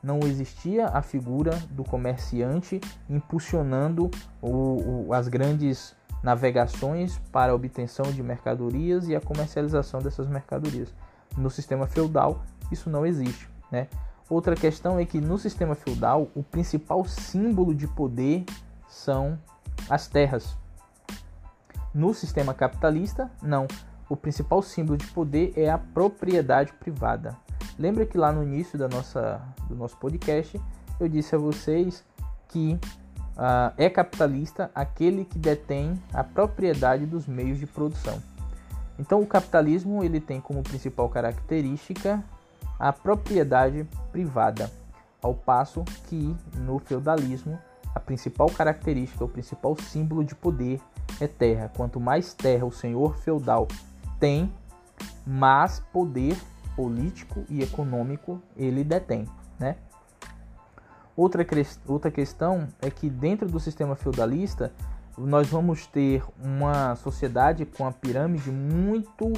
Não existia a figura do comerciante impulsionando o, o, as grandes navegações para a obtenção de mercadorias e a comercialização dessas mercadorias. No sistema feudal, isso não existe. Né? Outra questão é que no sistema feudal o principal símbolo de poder são as terras. No sistema capitalista, não. O principal símbolo de poder é a propriedade privada. Lembra que lá no início da nossa, do nosso podcast eu disse a vocês que uh, é capitalista aquele que detém a propriedade dos meios de produção. Então o capitalismo ele tem como principal característica a propriedade privada, ao passo que no feudalismo a principal característica, o principal símbolo de poder é terra. Quanto mais terra o senhor feudal tem, mais poder político e econômico ele detém, né? Outra, outra questão é que dentro do sistema feudalista nós vamos ter uma sociedade com a pirâmide muito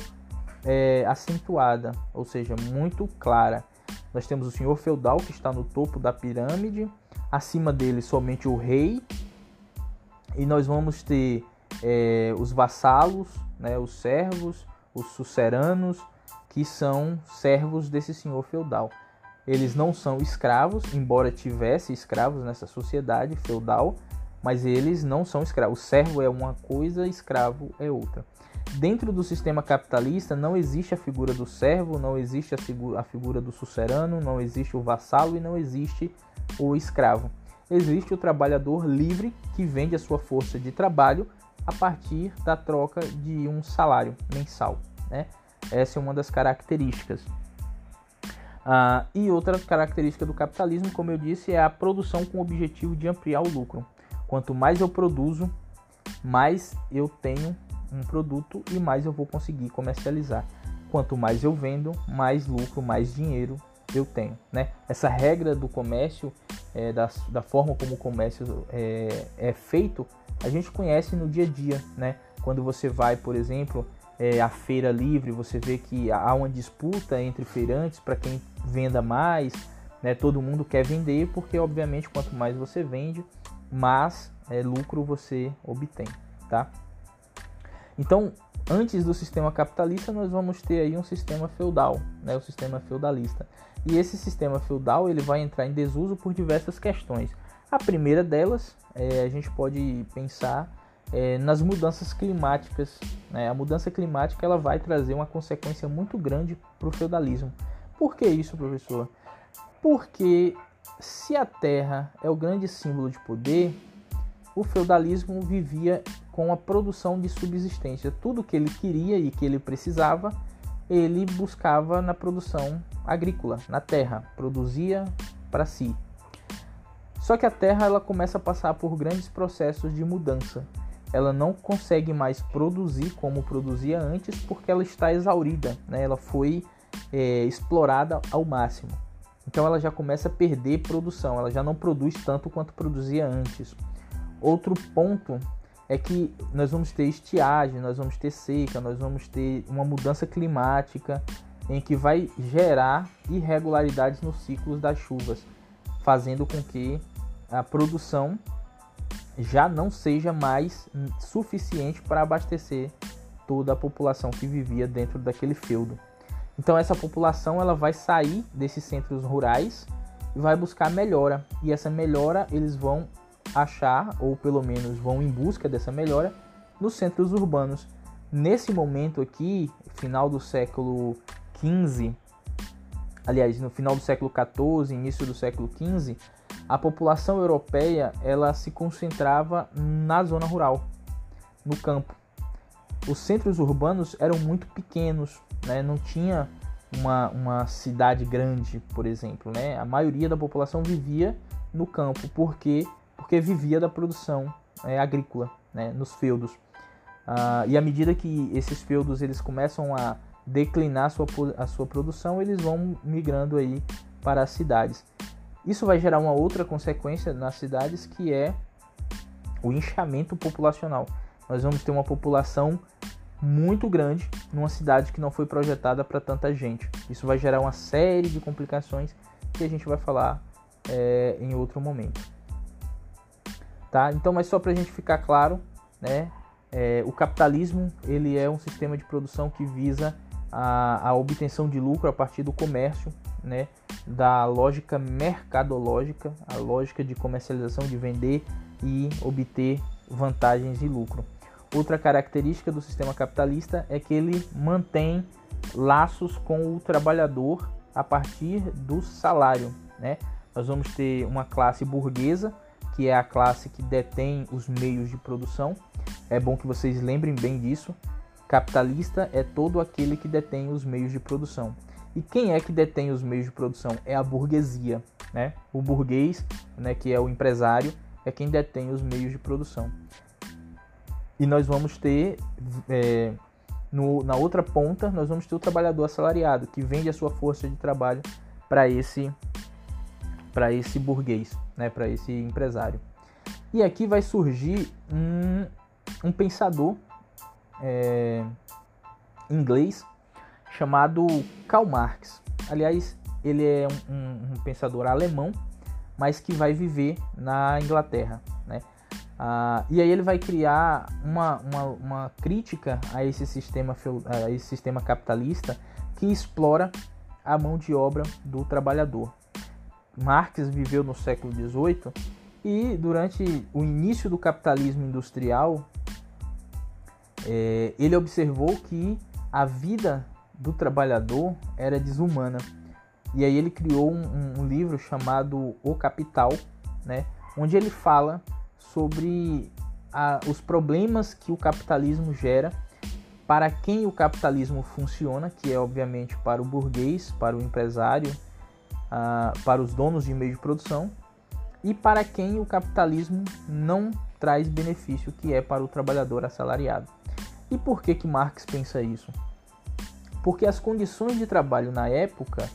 é, acentuada, ou seja, muito clara. Nós temos o senhor feudal que está no topo da pirâmide, acima dele somente o rei, e nós vamos ter é, os vassalos, né, os servos, os suceranos, que são servos desse senhor feudal. Eles não são escravos, embora tivesse escravos nessa sociedade feudal, mas eles não são escravos. O servo é uma coisa, escravo é outra. Dentro do sistema capitalista não existe a figura do servo, não existe a, figura, do sucerano, não existe o vassalo e não existe o escravo. Existe o trabalhador livre que vende a sua força de trabalho a partir da troca de um salário mensal. Né? Essa é uma das características. Ah, e outra característica do capitalismo, como eu disse, é a produção com o objetivo de ampliar o lucro. Quanto mais eu produzo, mais eu tenho um produto e mais eu vou conseguir comercializar. Quanto mais eu vendo, mais lucro, mais dinheiro eu tenho. Né? Essa regra do comércio, é, da, da forma como o comércio é, é feito, a gente conhece no dia a dia. Né? Quando você vai, por exemplo, é, a feira livre, você vê que há uma disputa entre feirantes para quem venda mais. Né? Todo mundo quer vender, porque obviamente quanto mais você vende, mais é, lucro você obtém. Tá? Então, antes do sistema capitalista, nós vamos ter aí um sistema feudal, né, o sistema feudalista. E esse sistema feudal ele vai entrar em desuso por diversas questões. A primeira delas, é, a gente pode pensar é, nas mudanças climáticas. Né? A mudança climática ela vai trazer uma consequência muito grande para o feudalismo. Por que isso, professor? Porque se a terra é o grande símbolo de poder, o feudalismo vivia com a produção de subsistência. Tudo que ele queria e que ele precisava, ele buscava na produção agrícola, na terra, produzia para si. Só que a terra ela começa a passar por grandes processos de mudança. Ela não consegue mais produzir como produzia antes porque ela está exaurida, né? ela foi é, explorada ao máximo. Então ela já começa a perder produção, ela já não produz tanto quanto produzia antes. Outro ponto é que nós vamos ter estiagem, nós vamos ter seca, nós vamos ter uma mudança climática em que vai gerar irregularidades nos ciclos das chuvas, fazendo com que a produção já não seja mais suficiente para abastecer toda a população que vivia dentro daquele feudo. Então essa população ela vai sair desses centros rurais e vai buscar melhora. E essa melhora eles vão achar, ou pelo menos vão em busca dessa melhora, nos centros urbanos. Nesse momento aqui, final do século XV, aliás, no final do século XIV, início do século XV, a população europeia ela se concentrava na zona rural, no campo. Os centros urbanos eram muito pequenos, né? não tinha uma, uma cidade grande, por exemplo. Né? A maioria da população vivia no campo, porque porque vivia da produção é, agrícola né, nos feudos. Ah, e à medida que esses feudos eles começam a declinar a sua, a sua produção, eles vão migrando aí para as cidades. Isso vai gerar uma outra consequência nas cidades que é o inchamento populacional. Nós vamos ter uma população muito grande numa cidade que não foi projetada para tanta gente. Isso vai gerar uma série de complicações que a gente vai falar é, em outro momento tá? Então, mas só para a gente ficar claro, né? É, o capitalismo ele é um sistema de produção que visa a, a, obtenção de lucro a partir do comércio, né? Da lógica mercadológica, a lógica de comercialização, de vender e obter vantagens e lucro. Outra característica do sistema capitalista é que ele mantém laços com o trabalhador a partir do salário, né? Nós vamos ter uma classe burguesa que é a classe que detém os meios de produção. É bom que vocês lembrem bem disso. Capitalista é todo aquele que detém os meios de produção. E quem é que detém os meios de produção? É a burguesia, né? O burguês, né, que é o empresário, é quem detém os meios de produção. E nós vamos ter é, no, na outra ponta, nós vamos ter o trabalhador assalariado, que vende a sua força de trabalho para esse para esse burguês, né, para esse empresário. E aqui vai surgir um, um pensador é, inglês chamado Karl Marx. Aliás, ele é um, um, um, pensador alemão, mas que vai viver na Inglaterra. Né? Ah, e aí ele vai criar uma, uma, uma crítica a esse, sistema, a esse sistema capitalista que explora a mão de obra do trabalhador. Marx viveu no século XVIII e durante o início do capitalismo industrial é, ele observou que a vida do trabalhador era desumana. E aí ele criou um, um livro chamado O Capital, né, onde ele fala sobre a, os problemas que o capitalismo gera para quem o capitalismo funciona, que é obviamente para o burguês, para o empresário, uh, para os donos de meio de produção, e para quem o capitalismo não traz benefício, que é para o trabalhador assalariado. E por que que Marx pensa isso? Porque as condições de trabalho na época,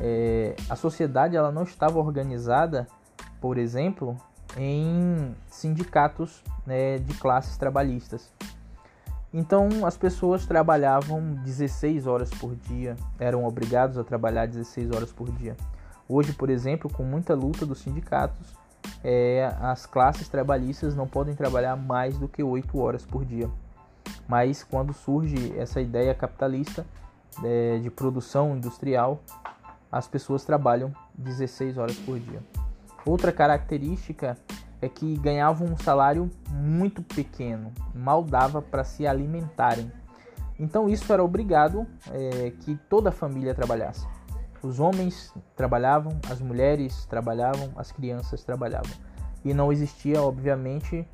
é, a sociedade ela não estava organizada, por exemplo, em sindicatos né, de classes trabalhistas. Então as pessoas trabalhavam 16 horas por dia, eram obrigados a trabalhar 16 horas por dia. Hoje, por exemplo, com muita luta dos sindicatos, é, as classes trabalhistas não podem trabalhar mais do que 8 horas por dia. Mas quando surge essa ideia capitalista é, de produção industrial, as pessoas trabalham 16 horas por dia. Outra característica é que ganhavam um salário muito pequeno, mal dava para se alimentarem. Então isso era obrigado é, que toda a família trabalhasse. Os homens trabalhavam, as mulheres trabalhavam, as crianças trabalhavam. E não existia, obviamente,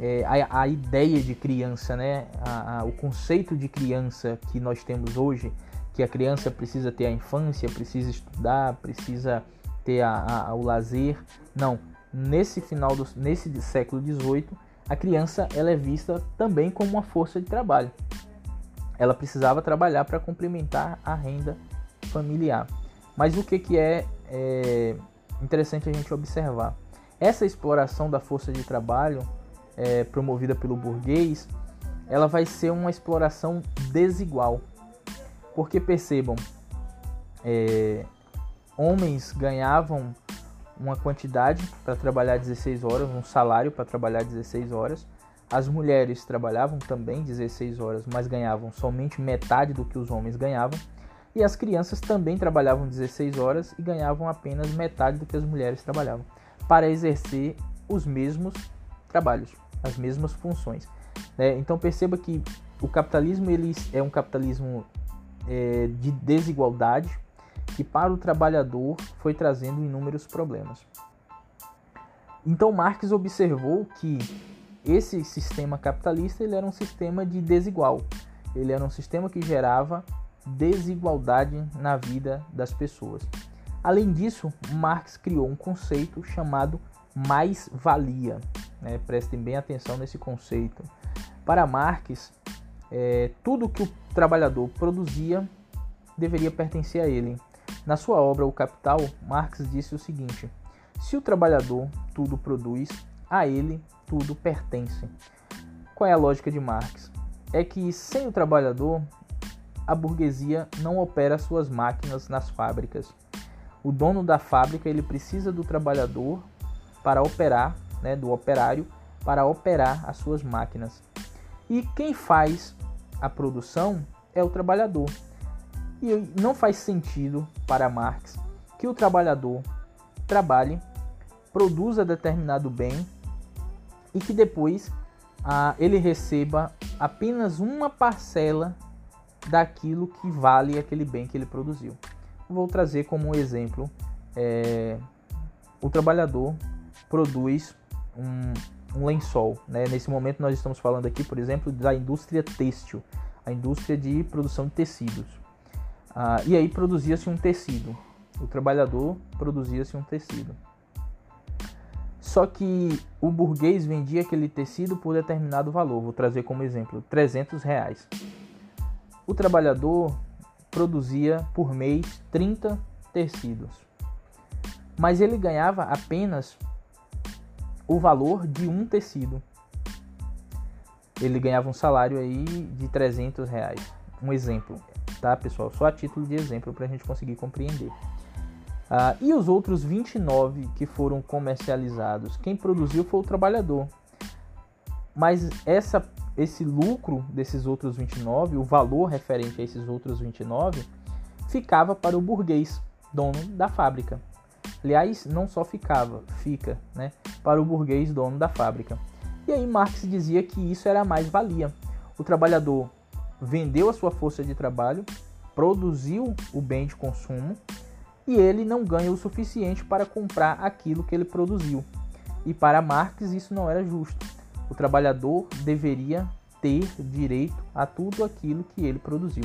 é, a, a, ideia de criança, né? A, a, o conceito de criança que nós temos hoje, que a criança precisa ter a infância, precisa estudar, precisa ter o lazer. Não, nesse final do nesse século XVIII, a criança ela é vista também como uma força de trabalho. Ela precisava trabalhar para complementar a renda familiar. Mas o que, que é, é interessante a gente observar? Essa exploração da força de trabalho é, promovida pelo burguês, ela vai ser uma exploração desigual. Porque percebam, é, homens ganhavam uma quantidade para trabalhar 16 horas, um salário para trabalhar 16 horas. As mulheres trabalhavam também 16 horas, mas ganhavam somente metade do que os homens ganhavam. E as crianças também trabalhavam 16 horas e ganhavam apenas metade do que as mulheres trabalhavam, para exercer os mesmos trabalhos, as mesmas funções. Né? Então perceba que o capitalismo ele é um capitalismo é, de desigualdade, que para o trabalhador foi trazendo inúmeros problemas. Então Marx observou que esse sistema capitalista ele era um sistema de desigual. Ele era um sistema que gerava desigualdade na vida das pessoas. Além disso, Marx criou um conceito chamado mais-valia. Né? Prestem bem atenção nesse conceito. Para Marx, é, tudo que o trabalhador produzia deveria pertencer a ele. Na sua obra O Capital, Marx disse o seguinte: Se o trabalhador tudo produz, a ele tudo pertence. Qual é a lógica de Marx? É que sem o trabalhador, a burguesia não opera suas máquinas nas fábricas. O dono da fábrica ele precisa do trabalhador para operar, né, do operário para operar as suas máquinas. E quem faz a produção é o trabalhador. E não faz sentido para Marx que o trabalhador trabalhe, produza determinado bem e que depois ah, ele receba apenas uma parcela daquilo que vale aquele bem que ele produziu. Vou trazer como exemplo: é, o trabalhador produz um, um lençol. Né? Nesse momento, nós estamos falando aqui, por exemplo, da indústria têxtil, a indústria de produção de tecidos. Ah, e aí produzia-se um tecido. O trabalhador produzia-se um tecido. Só que o burguês vendia aquele tecido por determinado valor. Vou trazer como exemplo 300 reais. O trabalhador produzia por mês 30 tecidos. Mas ele ganhava apenas o valor de um tecido. Ele ganhava um salário aí de 300 reais. Um exemplo tá, pessoal? Só a título de exemplo para a gente conseguir compreender. Ah, e os outros 29 que foram comercializados, quem produziu foi o trabalhador. mas essa, esse lucro desses outros 29, o valor referente a esses outros 29, ficava para o burguês, dono da fábrica. Aliás, não só ficava, fica, né, para o burguês dono da fábrica. E aí Marx dizia que isso era mais valia. O trabalhador vendeu a sua força de trabalho, produziu o bem de consumo e ele não ganha o suficiente para comprar aquilo que ele produziu. E para Marx isso não era justo. O trabalhador deveria ter direito a tudo aquilo que ele produziu.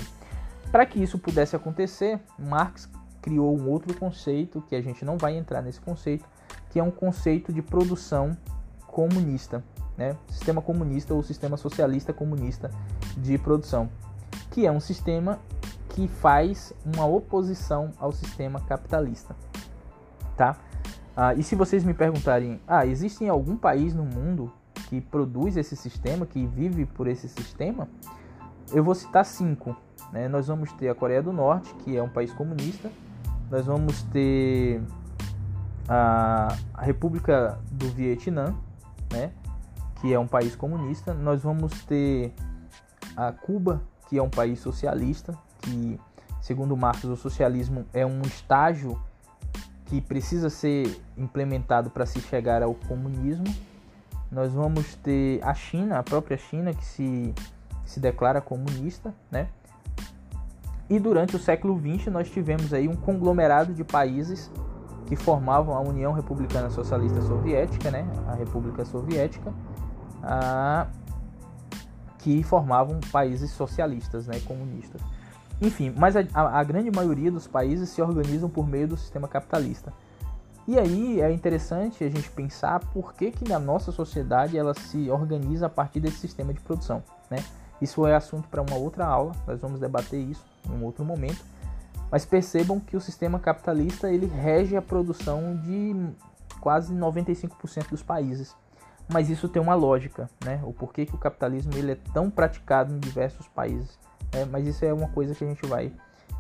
Para que isso pudesse acontecer, Marx criou um outro conceito que a gente não vai entrar nesse conceito, que é um conceito de produção comunista, né? Sistema comunista ou sistema socialista comunista de produção, que é um sistema que faz uma oposição ao sistema capitalista, tá? Ah, e se vocês me perguntarem, ah, existe algum país no mundo que produz esse sistema, que vive por esse sistema? Eu vou citar cinco. Né? Nós vamos ter a Coreia do Norte, que é um país comunista. Nós vamos ter a, a República do Vietnã, né? que é um país comunista. Nós vamos ter a Cuba, que é um país socialista, que, segundo Marx, o socialismo é um estágio que precisa ser implementado para se chegar ao comunismo. Nós vamos ter a China, a própria China, que se, se declara comunista, né? E durante o século XX nós tivemos aí um conglomerado de países que formavam a União Republicana Socialista Soviética, né? A República Soviética, a, que formavam países socialistas, né? Comunistas. Enfim, mas a, a, grande maioria dos países se organizam por meio do sistema capitalista. E aí é interessante a gente pensar por que, que na nossa sociedade ela se organiza a partir desse sistema de produção. Né? Isso é assunto para uma outra aula, nós vamos debater isso em um outro momento. Mas percebam que o sistema capitalista ele rege a produção de quase 95% dos países. Mas isso tem uma lógica, né? O porquê que o capitalismo ele é tão praticado em diversos países. É, mas isso é uma coisa que a gente vai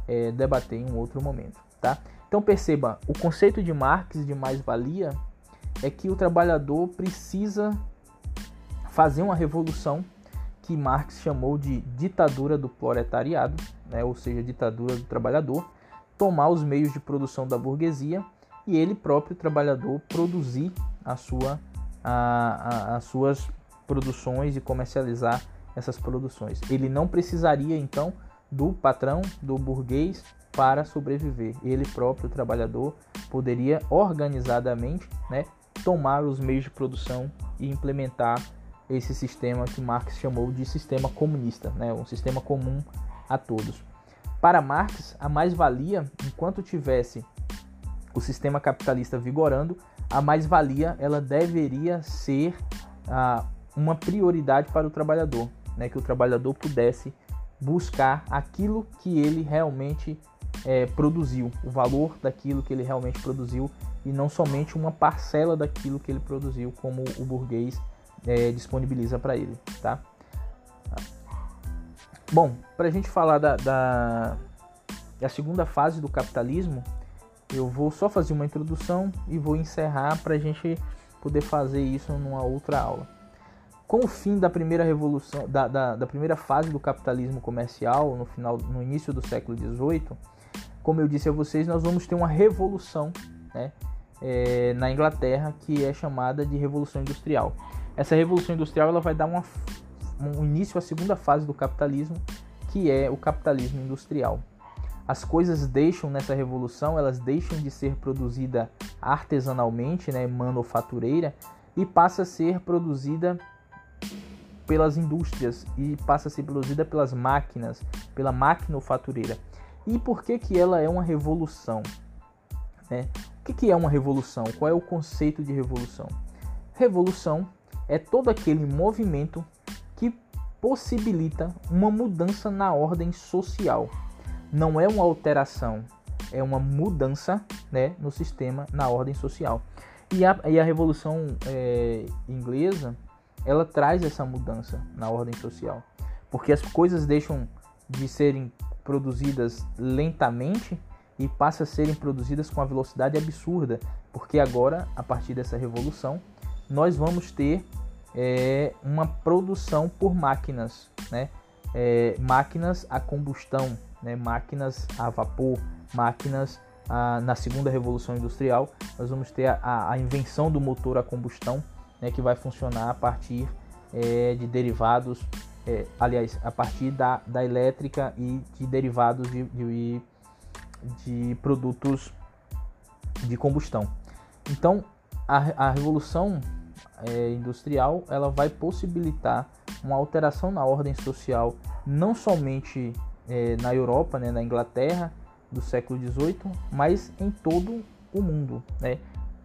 é, debater em um outro momento, tá? Então perceba, o conceito de Marx de mais-valia é que o trabalhador precisa fazer uma revolução que Marx chamou de ditadura do proletariado, né, ou seja, ditadura do trabalhador, tomar os meios de produção da burguesia e ele próprio trabalhador produzir a sua, a, a, as suas produções e comercializar essas produções. Ele não precisaria então do patrão, do burguês para sobreviver. Ele próprio, o trabalhador, poderia organizadamente né, tomar os meios de produção e implementar esse sistema que Marx chamou de sistema comunista, né, um sistema comum a todos. Para Marx, a mais-valia, enquanto tivesse o sistema capitalista vigorando, a mais-valia ela deveria ser ah, uma prioridade para o trabalhador né, que o trabalhador pudesse buscar aquilo que ele realmente é, produziu, o valor daquilo que ele realmente produziu e não somente uma parcela daquilo que ele produziu, como o burguês é, disponibiliza para ele, tá? Bom, para a gente falar da, da, da segunda fase do capitalismo, eu vou só fazer uma introdução e vou encerrar para a gente poder fazer isso numa outra aula. Com o fim da primeira revolução, da, da, da, primeira fase do capitalismo comercial, no final, no início do século XVIII, como eu disse a vocês, nós vamos ter uma revolução né, é, na Inglaterra que é chamada de Revolução Industrial. Essa Revolução Industrial ela vai dar uma, um início à segunda fase do capitalismo, que é o capitalismo industrial. As coisas deixam nessa revolução, elas deixam de ser produzida artesanalmente, né, manufatureira, e passa a ser produzida pelas indústrias e passa a ser produzida pelas máquinas, pela maquinofatureira. E por que, que ela é uma revolução? Né? O que, que é uma revolução? Qual é o conceito de revolução? Revolução é todo aquele movimento que possibilita uma mudança na ordem social. Não é uma alteração, é uma mudança né, no sistema, na ordem social. E a, e a Revolução é, Inglesa ela traz essa mudança na ordem social, porque as coisas deixam de serem produzidas lentamente e passam a serem produzidas com a velocidade absurda, porque agora, a partir dessa revolução, nós vamos ter é uma produção por máquinas, né? É, máquinas a combustão, né? máquinas a vapor, máquinas a, na segunda revolução industrial. Nós vamos ter a, a invenção do motor a combustão, né? que vai funcionar a partir é, de derivados, é, aliás, a partir da, da elétrica e de derivados de, de, de produtos de combustão. Então, a, a revolução é, industrial ela vai possibilitar uma alteração na ordem social, não somente é, na Europa, né, na Inglaterra do século XVIII, mas em todo o mundo, né?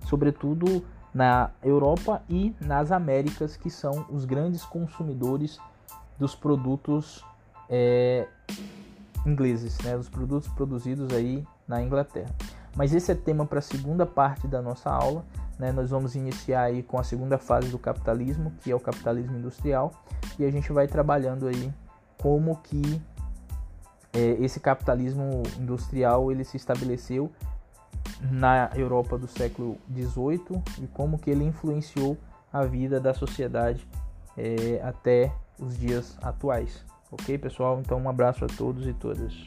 sobretudo na Europa e nas Américas, que são os grandes consumidores dos produtos é, ingleses, né? os produtos produzidos aí na Inglaterra. Mas esse é tema para a segunda parte da nossa aula. Né? Nós vamos iniciar aí com a segunda fase do capitalismo, que é o capitalismo industrial, e a gente vai trabalhando aí como que esse capitalismo industrial ele se estabeleceu na Europa do século XVIII e como que ele influenciou a vida da sociedade é, até os dias atuais. Ok, pessoal? Então, um abraço a todos e todas.